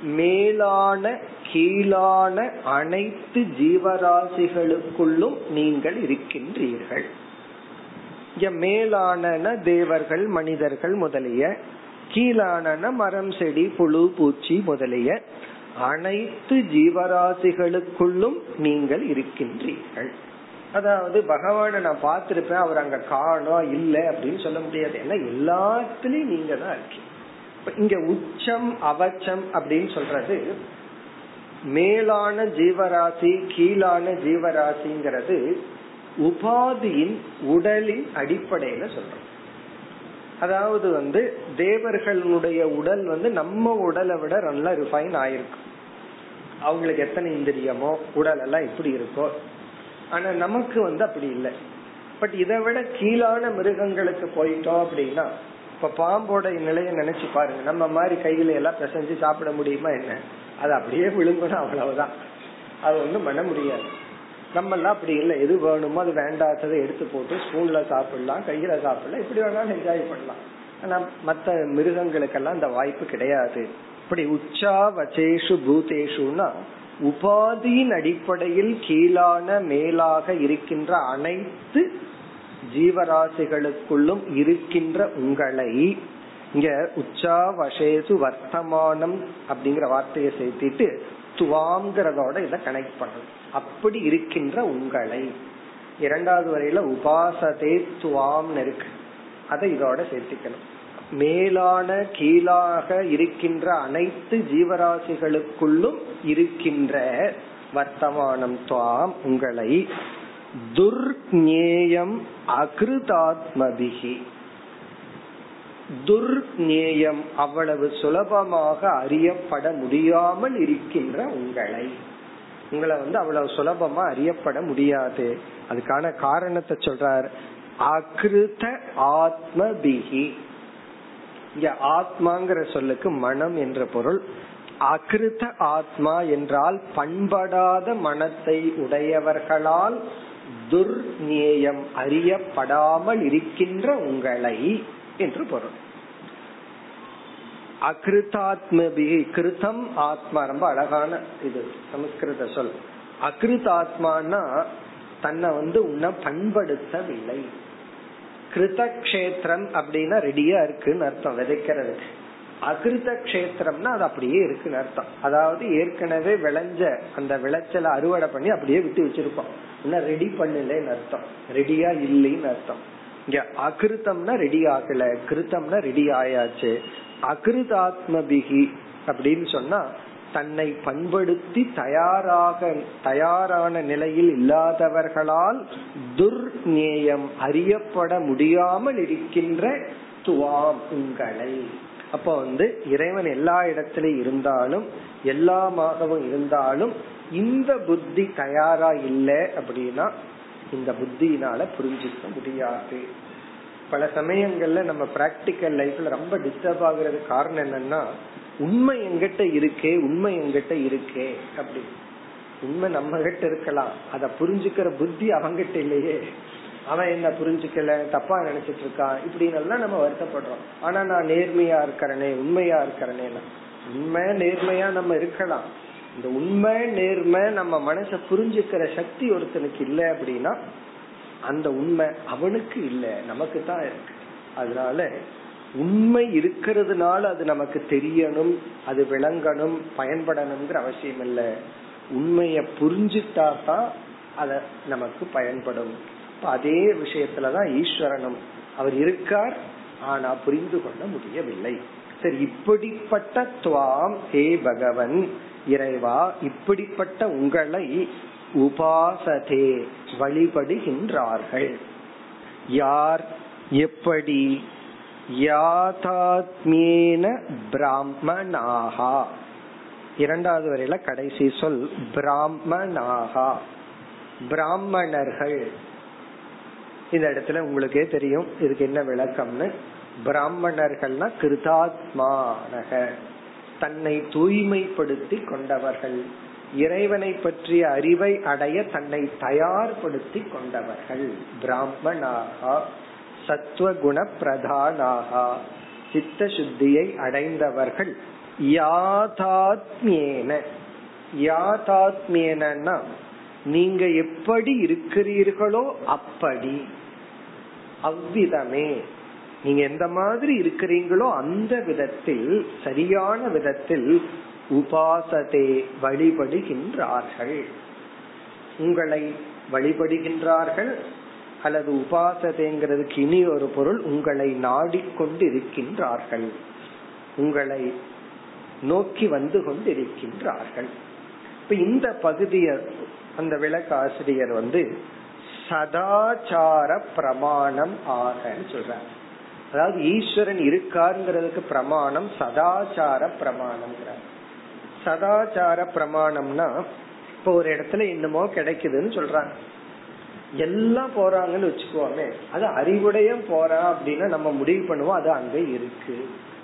மேலான கீழான அனைத்து ஜீவராசிகளுக்குள்ளும் நீங்கள் இருக்கின்றீர்கள். இங்க மேலான தேவர்கள் மனிதர்கள் முதலிய கீழான மரம் செடி புழு பூச்சி முதலிய அனைத்து ஜீவராசிகளுக்குள்ளும் நீங்கள் இருக்கின்றீர்கள். அதாவது பகவான நான் பார்த்திருப்பேன் அவர் அங்க காணும் இல்லை அப்படின்னு சொல்ல முடியாது. ஏன்னா எல்லாத்துலயும் நீங்க தான் இருக்கீங்க இங்க உச்சம் அவச்சம் அப்படின்னு சொல்றது மேலான ஜீவராசி கீழான ஜீவராசிங்கிறது உபாதியின் உடலின் அடிப்படையில சொல்றோம். அதாவது வந்து தேவர்களுடைய உடல் வந்து நம்ம உடலை விட நல்லா ரிஃபைன் ஆயிருக்கும் அவங்களுக்கு எத்தனை இந்திரியமோ உடல் எல்லாம் எப்படி இருக்கோ ஆனா நமக்கு வந்து அப்படி இல்லை. பட் இதை விட கீழான மிருகங்களுக்கு போயிட்டோம் அப்படின்னா இப்ப பாம்போட நிலையை நினைச்சு பாருங்க. நம்ம மாதிரி கையில எல்லாம் பிசைஞ்சு சாப்பிட முடியுமா என்ன? அது அப்படியே விழுங்கணும் அவ்வளவுதான். அது ஒண்ணும் பண்ண முடியாது. நம்ம எல்லாம் அப்படி இல்லை. எது வேணுமோ அது வேண்டாததை எடுத்து போட்டு ஸ்பூன்ல சாப்பிடலாம் கையில சாப்பிடலாம். எப்படி வேணாலும் என்ஜாய் பண்ணலாம். ஆனா மத்த மிருகங்களுக்கெல்லாம் அந்த வாய்ப்பு கிடையாது. இப்படி உச்சா வச்சேஷு பூதேஷுன்னா உபாதியின் அடிப்படையில் கீழான மேலாக இருக்கின்ற அனைத்து ஜீவராசிகளுக்குள்ளும் இருக்கின்ற உங்களை இங்க உச்சா வசேசு வர்த்தமானம் அப்படிங்கிற வார்த்தையை சேர்த்திட்டு துவாங்கிறதோட இதை கனெக்ட் பண்ணணும். அப்படி இருக்கின்ற உங்களை. இரண்டாவது வரையில உபாசதே துவாம் இருக்கு. அதை இதோட சேர்த்திக்கணும். மேலான கீழாக இருக்கின்ற அனைத்து ஜீவராசிகளுக்குள்ளும் இருக்கின்ற வர்த்தமானம் துவாம் உங்களை துர்நேயம் அகிருதாத்மபிகி. துர்நேயம் அவ்வளவு சுலபமாக அறியப்பட முடியாமல் இருக்கின்ற உங்களை. உங்களை வந்து அவ்வளவு சுலபமா அறியப்பட முடியாது. அதுக்கான காரணத்தை சொல்றார். அகிருத ஆத்மபிகி. இங்க ஆத்மாங்கிற சொல்லுக்கு மனம் என்ற பொருள். அகிருத்த ஆத்மா என்றால் பண்படாத மனத்தை உடையவர்களால் துர்நேயம் அறியப்படாமல் இருக்கின்ற உங்களை என்று பொருள். அகிருத்தாத்மபி கிருத்தம் ஆத்மா ரொம்ப அழகான இது சமஸ்கிருத சொல். அகிருத்தாத்மானா தன்னை வந்து உன்னை பண்படுத்தவில்லை. கிருத கஷேத்திரம் அப்படின்னா ரெடியா இருக்குன்னு அர்த்தம் விதைக்கிறதுக்கு அகிருத கஷேத்திரம்னா அது அப்படியே இருக்குன்னு அர்த்தம். அதாவது ஏற்கனவே விளைஞ்ச அந்த விளைச்சலை அறுவடை பண்ணி அப்படியே விட்டு வச்சிருப்போம். இன்னும் ரெடி பண்ணலன்னு அர்த்தம். ரெடியா இல்லைன்னு அர்த்தம். இங்க அகிருத்தம்னா ரெடி ஆகல கிருத்தம்னா ரெடி ஆயாச்சு. அகிருதாத்மபிகி அப்படின்னு சொன்னா தன்னை பண்படுத்தி தயாராக தயாரான நிலையில் இல்லாதவர்களால் துர்நேயம் அறியப்பட முடியாமல் இருக்கின்ற துவாம் உங்களை. அப்போ வந்து இறைவன் எல்லா இடத்திலும் இருந்தாலும் எல்லாமாகவும் இருந்தாலும் இந்த புத்தி தயாரா இல்லை அப்படின்னா இந்த புத்தியினால புரிஞ்சுக்க முடியாது. பல சமயங்கள்ல நம்ம பிராக்டிக்கல் லைஃப்ல ரொம்ப டிஸ்டர்ப் ஆகுறது காரணம் என்னன்னா உண்மை எங்கிட்ட இருக்கே உண்மை எங்கிட்ட இருக்கே அப்படி. உண்மை நம்ம கிட்ட இருக்கலாம். அத புரிஞ்சுக்கிற புத்தி அவங்கிட்ட இல்லையே. அவன் என்ன புரிஞ்சுக்கல தப்பா நினைச்சிட்டு இருக்கான் இப்படின்னு எல்லாம் நம்ம வருத்தப்படுறோம். ஆனா நான் நேர்மையா இருக்கிறனே உண்மையா இருக்கிறனேன்னு உண்மை நேர்மையா நம்ம இருக்கலாம். இந்த உண்மை நேர்மை நம்ம மனச புரிஞ்சுக்கிற சக்தி ஒருத்தனுக்கு இல்லை அப்படின்னா அந்த உண்மை அவனுக்கு இல்லை நமக்கு தான் இருக்கு. அதனால உண்மை இருக்கிறதுனால அது நமக்கு தெரியணும் அது விளங்கணும் பயன்படணுங்கிற அவசியம் இல்லை. உண்மைய புரிஞ்சுட்டா தான் அத நமக்கு பயன்படும். அதே விஷயத்துலதான் ஈஸ்வரனும் அவர் இருக்கார் ஆனா புரிந்து கொள்ள முடியவில்லை. சரி இப்படிப்பட்ட துவாம் ஹே பகவன் இறைவா இப்படிப்பட்ட உங்களை உபாசதே வழிபடுகின்றார்கள். யார் எப்படி யாதாத்மேன பிராமணாகா? இரண்டாவது வரையில கடைசி சொல் பிராமணாகா. பிராமணர்கள். இந்த இடத்துல உங்களுக்கே தெரியும் இதுக்கு என்ன விளக்கம்னு. பிராமணர்கள்னா கிருதாத்மானக தன்னை தூய்மைப்படுத்தி கொண்டவர்கள். இறைவனை பற்றிய அறிவை அடைய தன்னை தயார்படுத்தி கொண்டவர்கள். பிராமணாகா சத்வகுண பிரதானாகா சித்த சுத்தியை அடைந்தவர்கள். யாதாத்மியேன. யாதாத்மியனா நீங்க எப்படி இருக்கிறீர்களோ அப்படி. அவ்விதமே. நீங்க எந்த மாதிரி இருக்கிறீங்களோ அந்த விதத்தில் சரியான விதத்தில் உபாசதே வழிபடுகின்றார்கள். உங்களை வழிபடுகின்றார்கள் அல்லது உபாசதேங்கிறதுக்கு இனி ஒரு பொருள் உங்களை நாடிக்கொண்டு இருக்கின்றார்கள் உங்களை நோக்கி வந்து கொண்டிருக்கின்றார்கள். இப்ப இந்த பகுதிய அந்த விளக்க ஆசிரியர் வந்து சதாச்சார பிரமாணம் ஆகன்னு சொல்றார். அதாவது ஈஸ்வரன் இருக்காருங்கிறதுக்கு பிரமாணம் சதாச்சார பிரமாணம் சதாச்சார பிரமாணம்னா இப்ப ஒரு இடத்துல என்னமோ கிடைக்குதுன்னு சொல்றாங்க. எல்லாம் போறாங்கன்னு வச்சுக்கோமே அது அறிவுடையும் போறா அப்படின்னா நம்ம முடிவு பண்ணுவோம் அது அங்க இருக்கு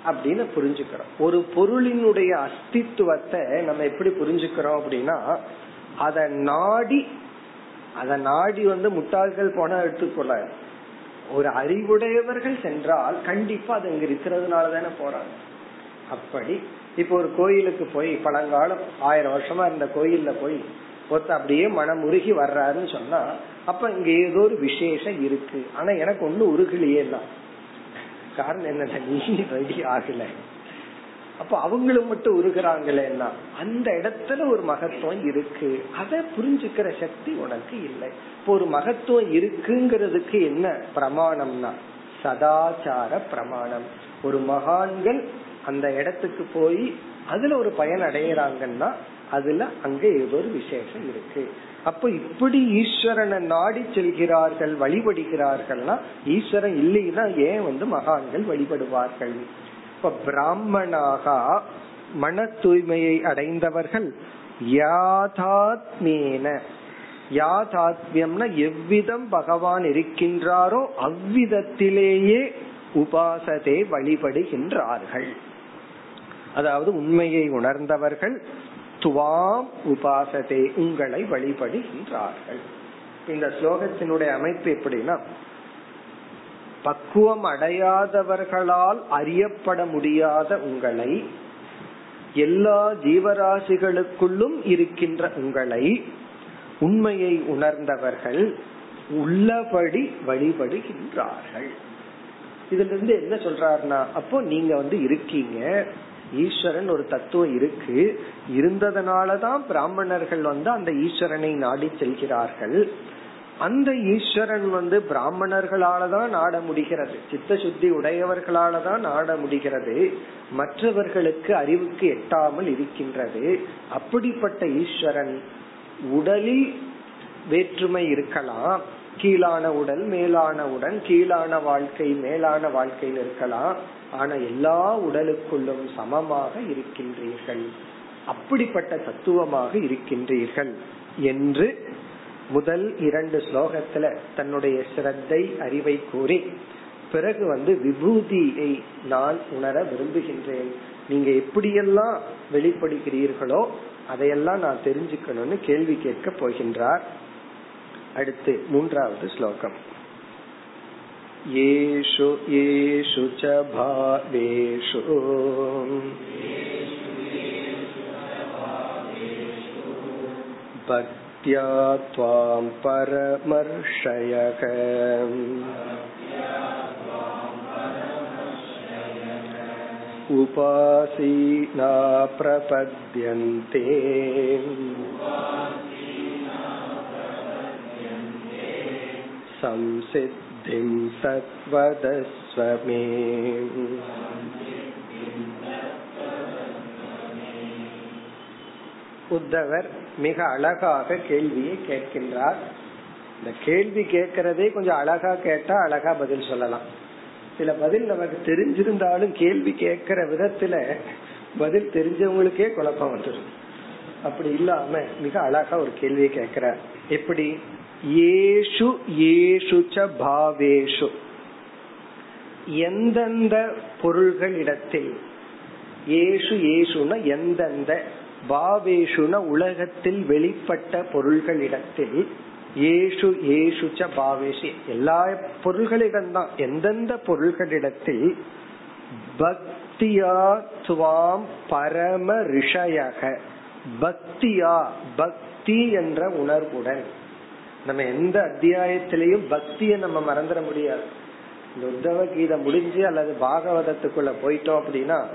அப்படின்னு புரிஞ்சுக்கிறோம். ஒரு பொருளினுடைய அஸ்தித்துவத்தை நம்ம எப்படி புரிஞ்சுக்கிறோம் அப்படின்னா அத நாடி அத நாடி வந்து முட்டாள்கள் போனா எடுத்துக்கொள்ள. ஒரு அறிவுடையவர்கள் சென்றால் கண்டிப்பா அது அங்க இருக்கிறதுனால தானே போறாங்க. அப்படி இப்ப ஒரு கோயிலுக்கு போய் பழங்காலம் ஆயிரம் வருஷமா இருந்த கோயில்ல போய் ஒருத்த அப்படியே மனம் உருகி வர்றாருன்னு சொன்னா அப்ப இங்க ஏதோ ஒரு விசேஷம் இருக்கு. ஆனா எனக்கு ஒண்ணு உருகலையே தான் காரணம் என்ன நீ ரெடி ஆகல. அப்ப அவங்களும் மட்டும் உருகிறாங்களேன்னா அந்த இடத்துல ஒரு மகத்துவம் இருக்கு. அதை புரிஞ்சுக்கிற சக்தி உனக்கு இல்லை. இப்போ ஒரு மகத்துவம் இருக்குங்கிறதுக்கு என்ன பிரமாணம்னா? சதாச்சார பிரமாணம். ஒரு மகான்கள் அந்த இடத்துக்கு போய் அதுல ஒரு பயன் அடையிறாங்கன்னா அதுல அங்க ஏதோ ஒரு விசேஷம் இருக்கு. அப்ப இப்படி ஈஸ்வரனை நாடி செல்கிறார்கள் வழிபடுகிறார்கள்னா ஈஸ்வரன் இல்லைன்னா ஏன் வந்து மகான்கள் வழிபடுவார்கள்? இப்ப பிராமணாக மன தூய்மையை அடைந்தவர்கள் யாதாத்மேன. யாதாத்மியம்னா எவ்விதம் பகவான் இருக்கின்றாரோ அவ்விதத்திலேயே உபாசத்தை வழிபடுகின்றார்கள். அதாவது உண்மையை உணர்ந்தவர்கள் துவாம் உபாசதே உங்களை வழிபடுகின்றார்கள். இந்த ஸ்லோகத்தினுடைய அமைப்பு எப்படின்னா பக்குவம் அடையாதவர்களால் அறியப்பட முடியாத உங்களை எல்லா ஜீவராசிகளுக்குள்ளும் இருக்கின்ற உங்களை உண்மையை உணர்ந்தவர்கள் உள்ளபடி வழிபடுகின்றார்கள். இதுல இருந்து என்ன சொல்றாருன்னா அப்போ நீங்க வந்து இருக்கீங்க ஈஸ்வரன் ஒரு தத்துவம் இருக்கு. இருந்ததுனாலதான் பிராமணர்கள் வந்து அந்த ஈஸ்வரனை நாடி செல்கிறார்கள். அந்த ஈஸ்வரன் வந்து பிராமணர்களாலதான் நாட முடிகிறது. சித்த சுத்தி உடையவர்களாலதான் நாட முடிகிறது. மற்றவர்களுக்கு அறிவுக்கு எட்டாமல் இருக்கின்றது. அப்படிப்பட்ட ஈஸ்வரன் உடலில் வேற்றுமை இருக்கலாம். கீழான உடல் மேலான உடன் கீழான வாழ்க்கை மேலான வாழ்க்கையில் இருக்கலாம். ஆனா எல்லா உடலுக்குள்ளும் சமமாக இருக்கின்றீர்கள். அப்படிப்பட்ட தத்துவமாக இருக்கின்றீர்கள் என்று முதல் இரண்டு ஸ்லோகத்துல தன்னுடைய சிரத்தை அறிவை கூறி பிறகு வந்து விபூதியை நான் உணர விரும்புகின்றேன். நீங்க எப்படியெல்லாம் வெளிப்படுகிறீர்களோ அதையெல்லாம் நான் தெரிஞ்சுக்கணும்னு கேள்வி கேட்க போகின்றார். அடுத்து மூன்றாவது ஸ்லோகம். येषु येषु च भावेषु भक्त्या त्वां परमर्षयः उपासीना प्रपद्यन्ते संसिद्धिं तत्वदस्व मे உத்தவர் மிக அழகாக கேள்வியை கேட்கின்றார் இந்த கேள்வி கேட்கறதே கொஞ்சம் அழகா கேட்டா அழகா பதில் சொல்லலாம் சில பதில் நமக்கு தெரிஞ்சிருந்தாலும் கேள்வி கேட்கிற விதத்துல பதில் தெரிஞ்சவங்களுக்கே குழப்பம் வந்துடும் அப்படி இல்லாம மிக அழகா ஒரு கேள்வியை கேட்கிறார் எப்படி ஏஷு ஏஷு ச பாவேஷு. எந்தெந்த பொருள்களிடத்தில் ஏஷு ஏசுன எந்தெந்த பாவேஷுன உலகத்தில் வெளிப்பட்ட பொருள்களிடத்தில் ஏஷு ஏஷு ச பாவேஷி. எல்லா பொருள்களிடம்தான் எந்தெந்த பொருள்களிடத்தில் பக்தியா துவாம் பரம ரிஷயக. பக்தியா பக்தி என்ற உணர்வுடன். நம்ம எந்த அத்தியாயத்திலையும் பக்தியை நம்ம மறந்துட முடியாது. இந்த உத்தவ கீதை முடிஞ்சு அல்லது பாகவதத்துக்குள்ள போயிட்டோம் அப்படின்னா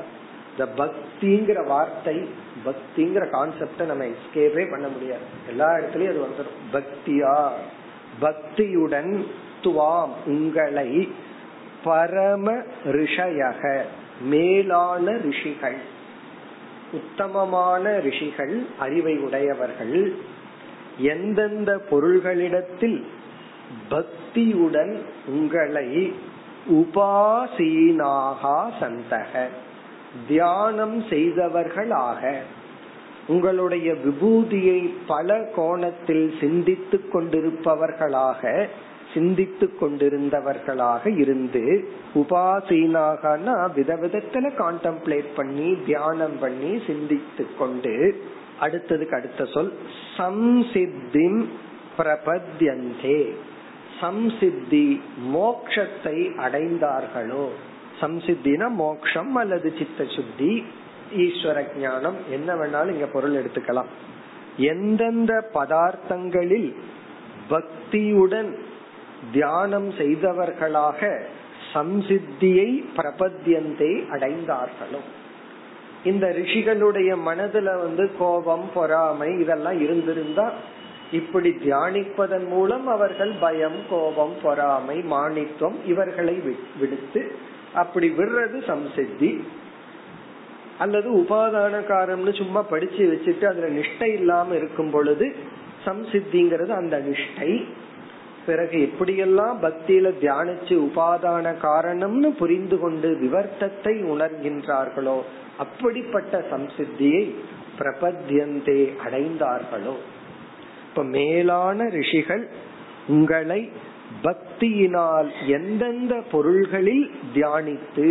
இந்த பக்திங்கிற வார்த்தை பக்திங்கிற கான்செப்ட நம்ம எஸ்கேப்பே பண்ண முடியாது. எல்லா இடத்துலயும் அது வந்துடும் பக்தியா? பக்தியுடன் துவாம் உங்களை பரம ரிஷயக மேலான ரிஷிகள் உத்தமமான ரிஷிகள் அறிவை உடையவர்கள் எந்தெந்த பொருள்களிடத்தில் பக்தியுடன் உங்களை உபாசீனாகா சந்தக தியானம் செய்தவர்களாக உங்களுடைய விபூதியை பல கோணத்தில் சிந்தித்துக் கொண்டிருப்பவர்களாக சிந்தித்துக் கொண்டிருந்தவர்களாக இருந்து உபாசீனாகனா விதவிதத்துல கான்டம்ப்ளேட் பண்ணி தியானம் பண்ணி சிந்தித்துக் கொண்டு அடுத்ததுக்கு அடுத்த சொல் சம்சித்திம் பிரபத்யந்தே சம்சித்தி மோக்ஷத்தை அடைந்தார்களோ? சம்சித்தினா மோக்ஷம் அல்லது சித்த சுத்தி ஈஸ்வர ஞானம் என்ன வேணாலும் இங்க பொருள் எடுத்துக்கலாம். எந்தெந்த பதார்த்தங்களில் பக்தியுடன் தியானம் செய்தவர்களாக சம்சித்தியை பிரபத்தியந்தை அடைந்தார்களோ? இந்த ரிஷிகளுடைய மனதுல வந்து கோபம் பொறாமை இதெல்லாம் இருந்திருந்தா இப்படி தியானிப்பதன் மூலம் அவர்கள் பயம் கோபம் பொறாமை மாணித்துவம் இவர்களை விடுத்து அப்படி விடுறது சம்சித்தி. அல்லது உபாதான காரம்னு சும்மா படிச்சு வச்சுட்டு அதுல நிஷ்டை இல்லாம இருக்கும் பொழுது சம்சித்திங்கிறது அந்த நிஷ்டை. பிறகு எப்படியெல்லாம் பக்தியில தியானிச்சு உபாதான காரணம்னு புரிந்து கொண்டு விவர்த்தத்தை உணர்கின்றார்களோ அப்படிப்பட்ட சம்சித்தியை பிரபத்தியந்தே அடைந்தார்களோ. இப்ப மேலான ரிஷிகள் உங்களை பக்தியினால் எந்தெந்த பொருள்களில் தியானித்து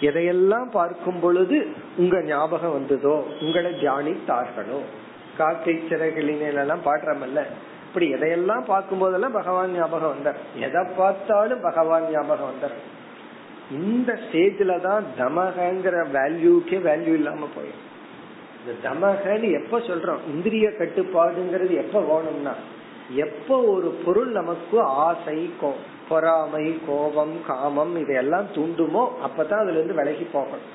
எதையெல்லாம் பார்க்கும் பொழுது உங்க ஞாபகம் வந்ததோ உங்களை தியானித்தார்களோ. காக்கை சிறகுகளினெல்லாம் பாடுறமல்ல? அப்படி எதையெல்லாம் பார்க்கும் போதெல்லாம் பகவான் ஞாபகம் வந்தார். எதை பார்த்தாலும் பகவான் ஞாபகம் வந்தார். இந்த ஸ்டேஜ்ல தான் தமகங்கிற வேல்யூக்கே வேல்யூ இல்லாம போயிடும் இந்த தமகன்னு எப்ப சொல்றோம்? இந்திரிய கட்டுப்பாடுங்கிறது எப்ப வேணும்னா எப்ப ஒரு பொருள் நமக்கு ஆசை பொறாமை கோபம் காமம் இதையெல்லாம் தூண்டுமோ அப்பதான் அதுல இருந்து விலகி போகணும்.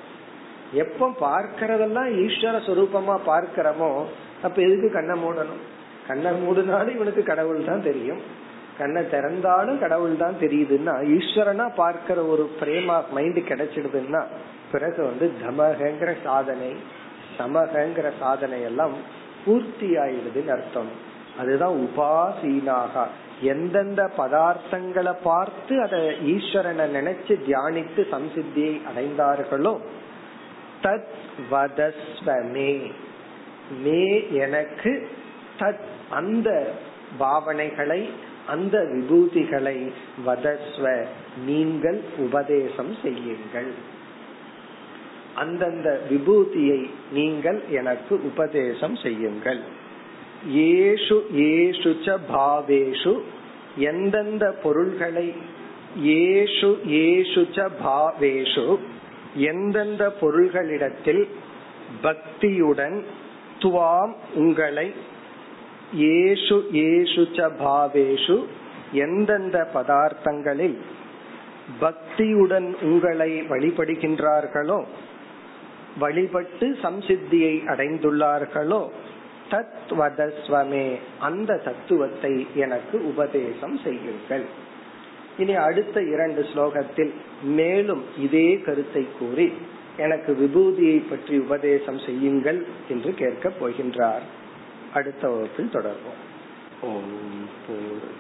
எப்ப பார்க்கறதெல்லாம் ஈஸ்வர சுரூபமா பார்க்கிறோமோ அப்ப எதுக்கு கண்ணை மூடணும்? கண்ணை மூடினாலும் இவனுக்கு கடவுள் தான் தெரியும். கண்ணை திறந்தாலும் கடவுள் தான் தெரியுதுன்னா ஈஸ்வரனா பார்க்கிற ஒரு பிரேமா மைண்ட் கிடைச்சிடுதுன்னா பிறகு வந்து தமகங்கிற சாதனை சமகங்கிற சாதனை எல்லாம் பூர்த்தி ஆயிடுதுன்னு அர்த்தம். அதுதான் உபாசீனாக. எந்தெந்த பதார்த்தங்களை பார்த்து அதை ஈஸ்வரனை நினைச்சு தியானித்து சம்சித்தியை அடைந்தார்களோ தத் வதஸ்வமே மே எனக்கு தத் அந்த பாவனைகளை அந்த விபூதிகளை வதஸ்வ நீங்கள் உபதேசம் செய்யுங்கள். அந்தந்த விபூதியை நீங்கள் எனக்கு உபதேசம் செய்யுங்கள். ஏஷு ஏஷு ச பாவேஷு எந்தெந்த பொருள்களை ஏஷு ஏஷு ச பாவேஷு எந்தெந்த பொருள்களிடத்தில் பக்தியுடன் துவாம் உங்களை ஏஷு ஏஷு ச பாவேஷு எந்தெந்த பதார்த்தங்களில் பக்தியுடன் உங்களை வழிபடுகின்றார்களோ வழிபட்டு சம்சித்தியை அடைந்துள்ளார்களோ தத்வதஸ்வமே அந்த தத்துவத்தை எனக்கு உபதேசம் செய்யுங்கள். இனி அடுத்த இரண்டு ஸ்லோகத்தில் மேலும் இதே கருத்தை கூறி எனக்கு விபூதியை பற்றி உபதேசம் செய்யுங்கள் என்று கேட்கப் போகின்றார். அடுத்த வகுப்பில் தொடர்வோம். ஓம் போர்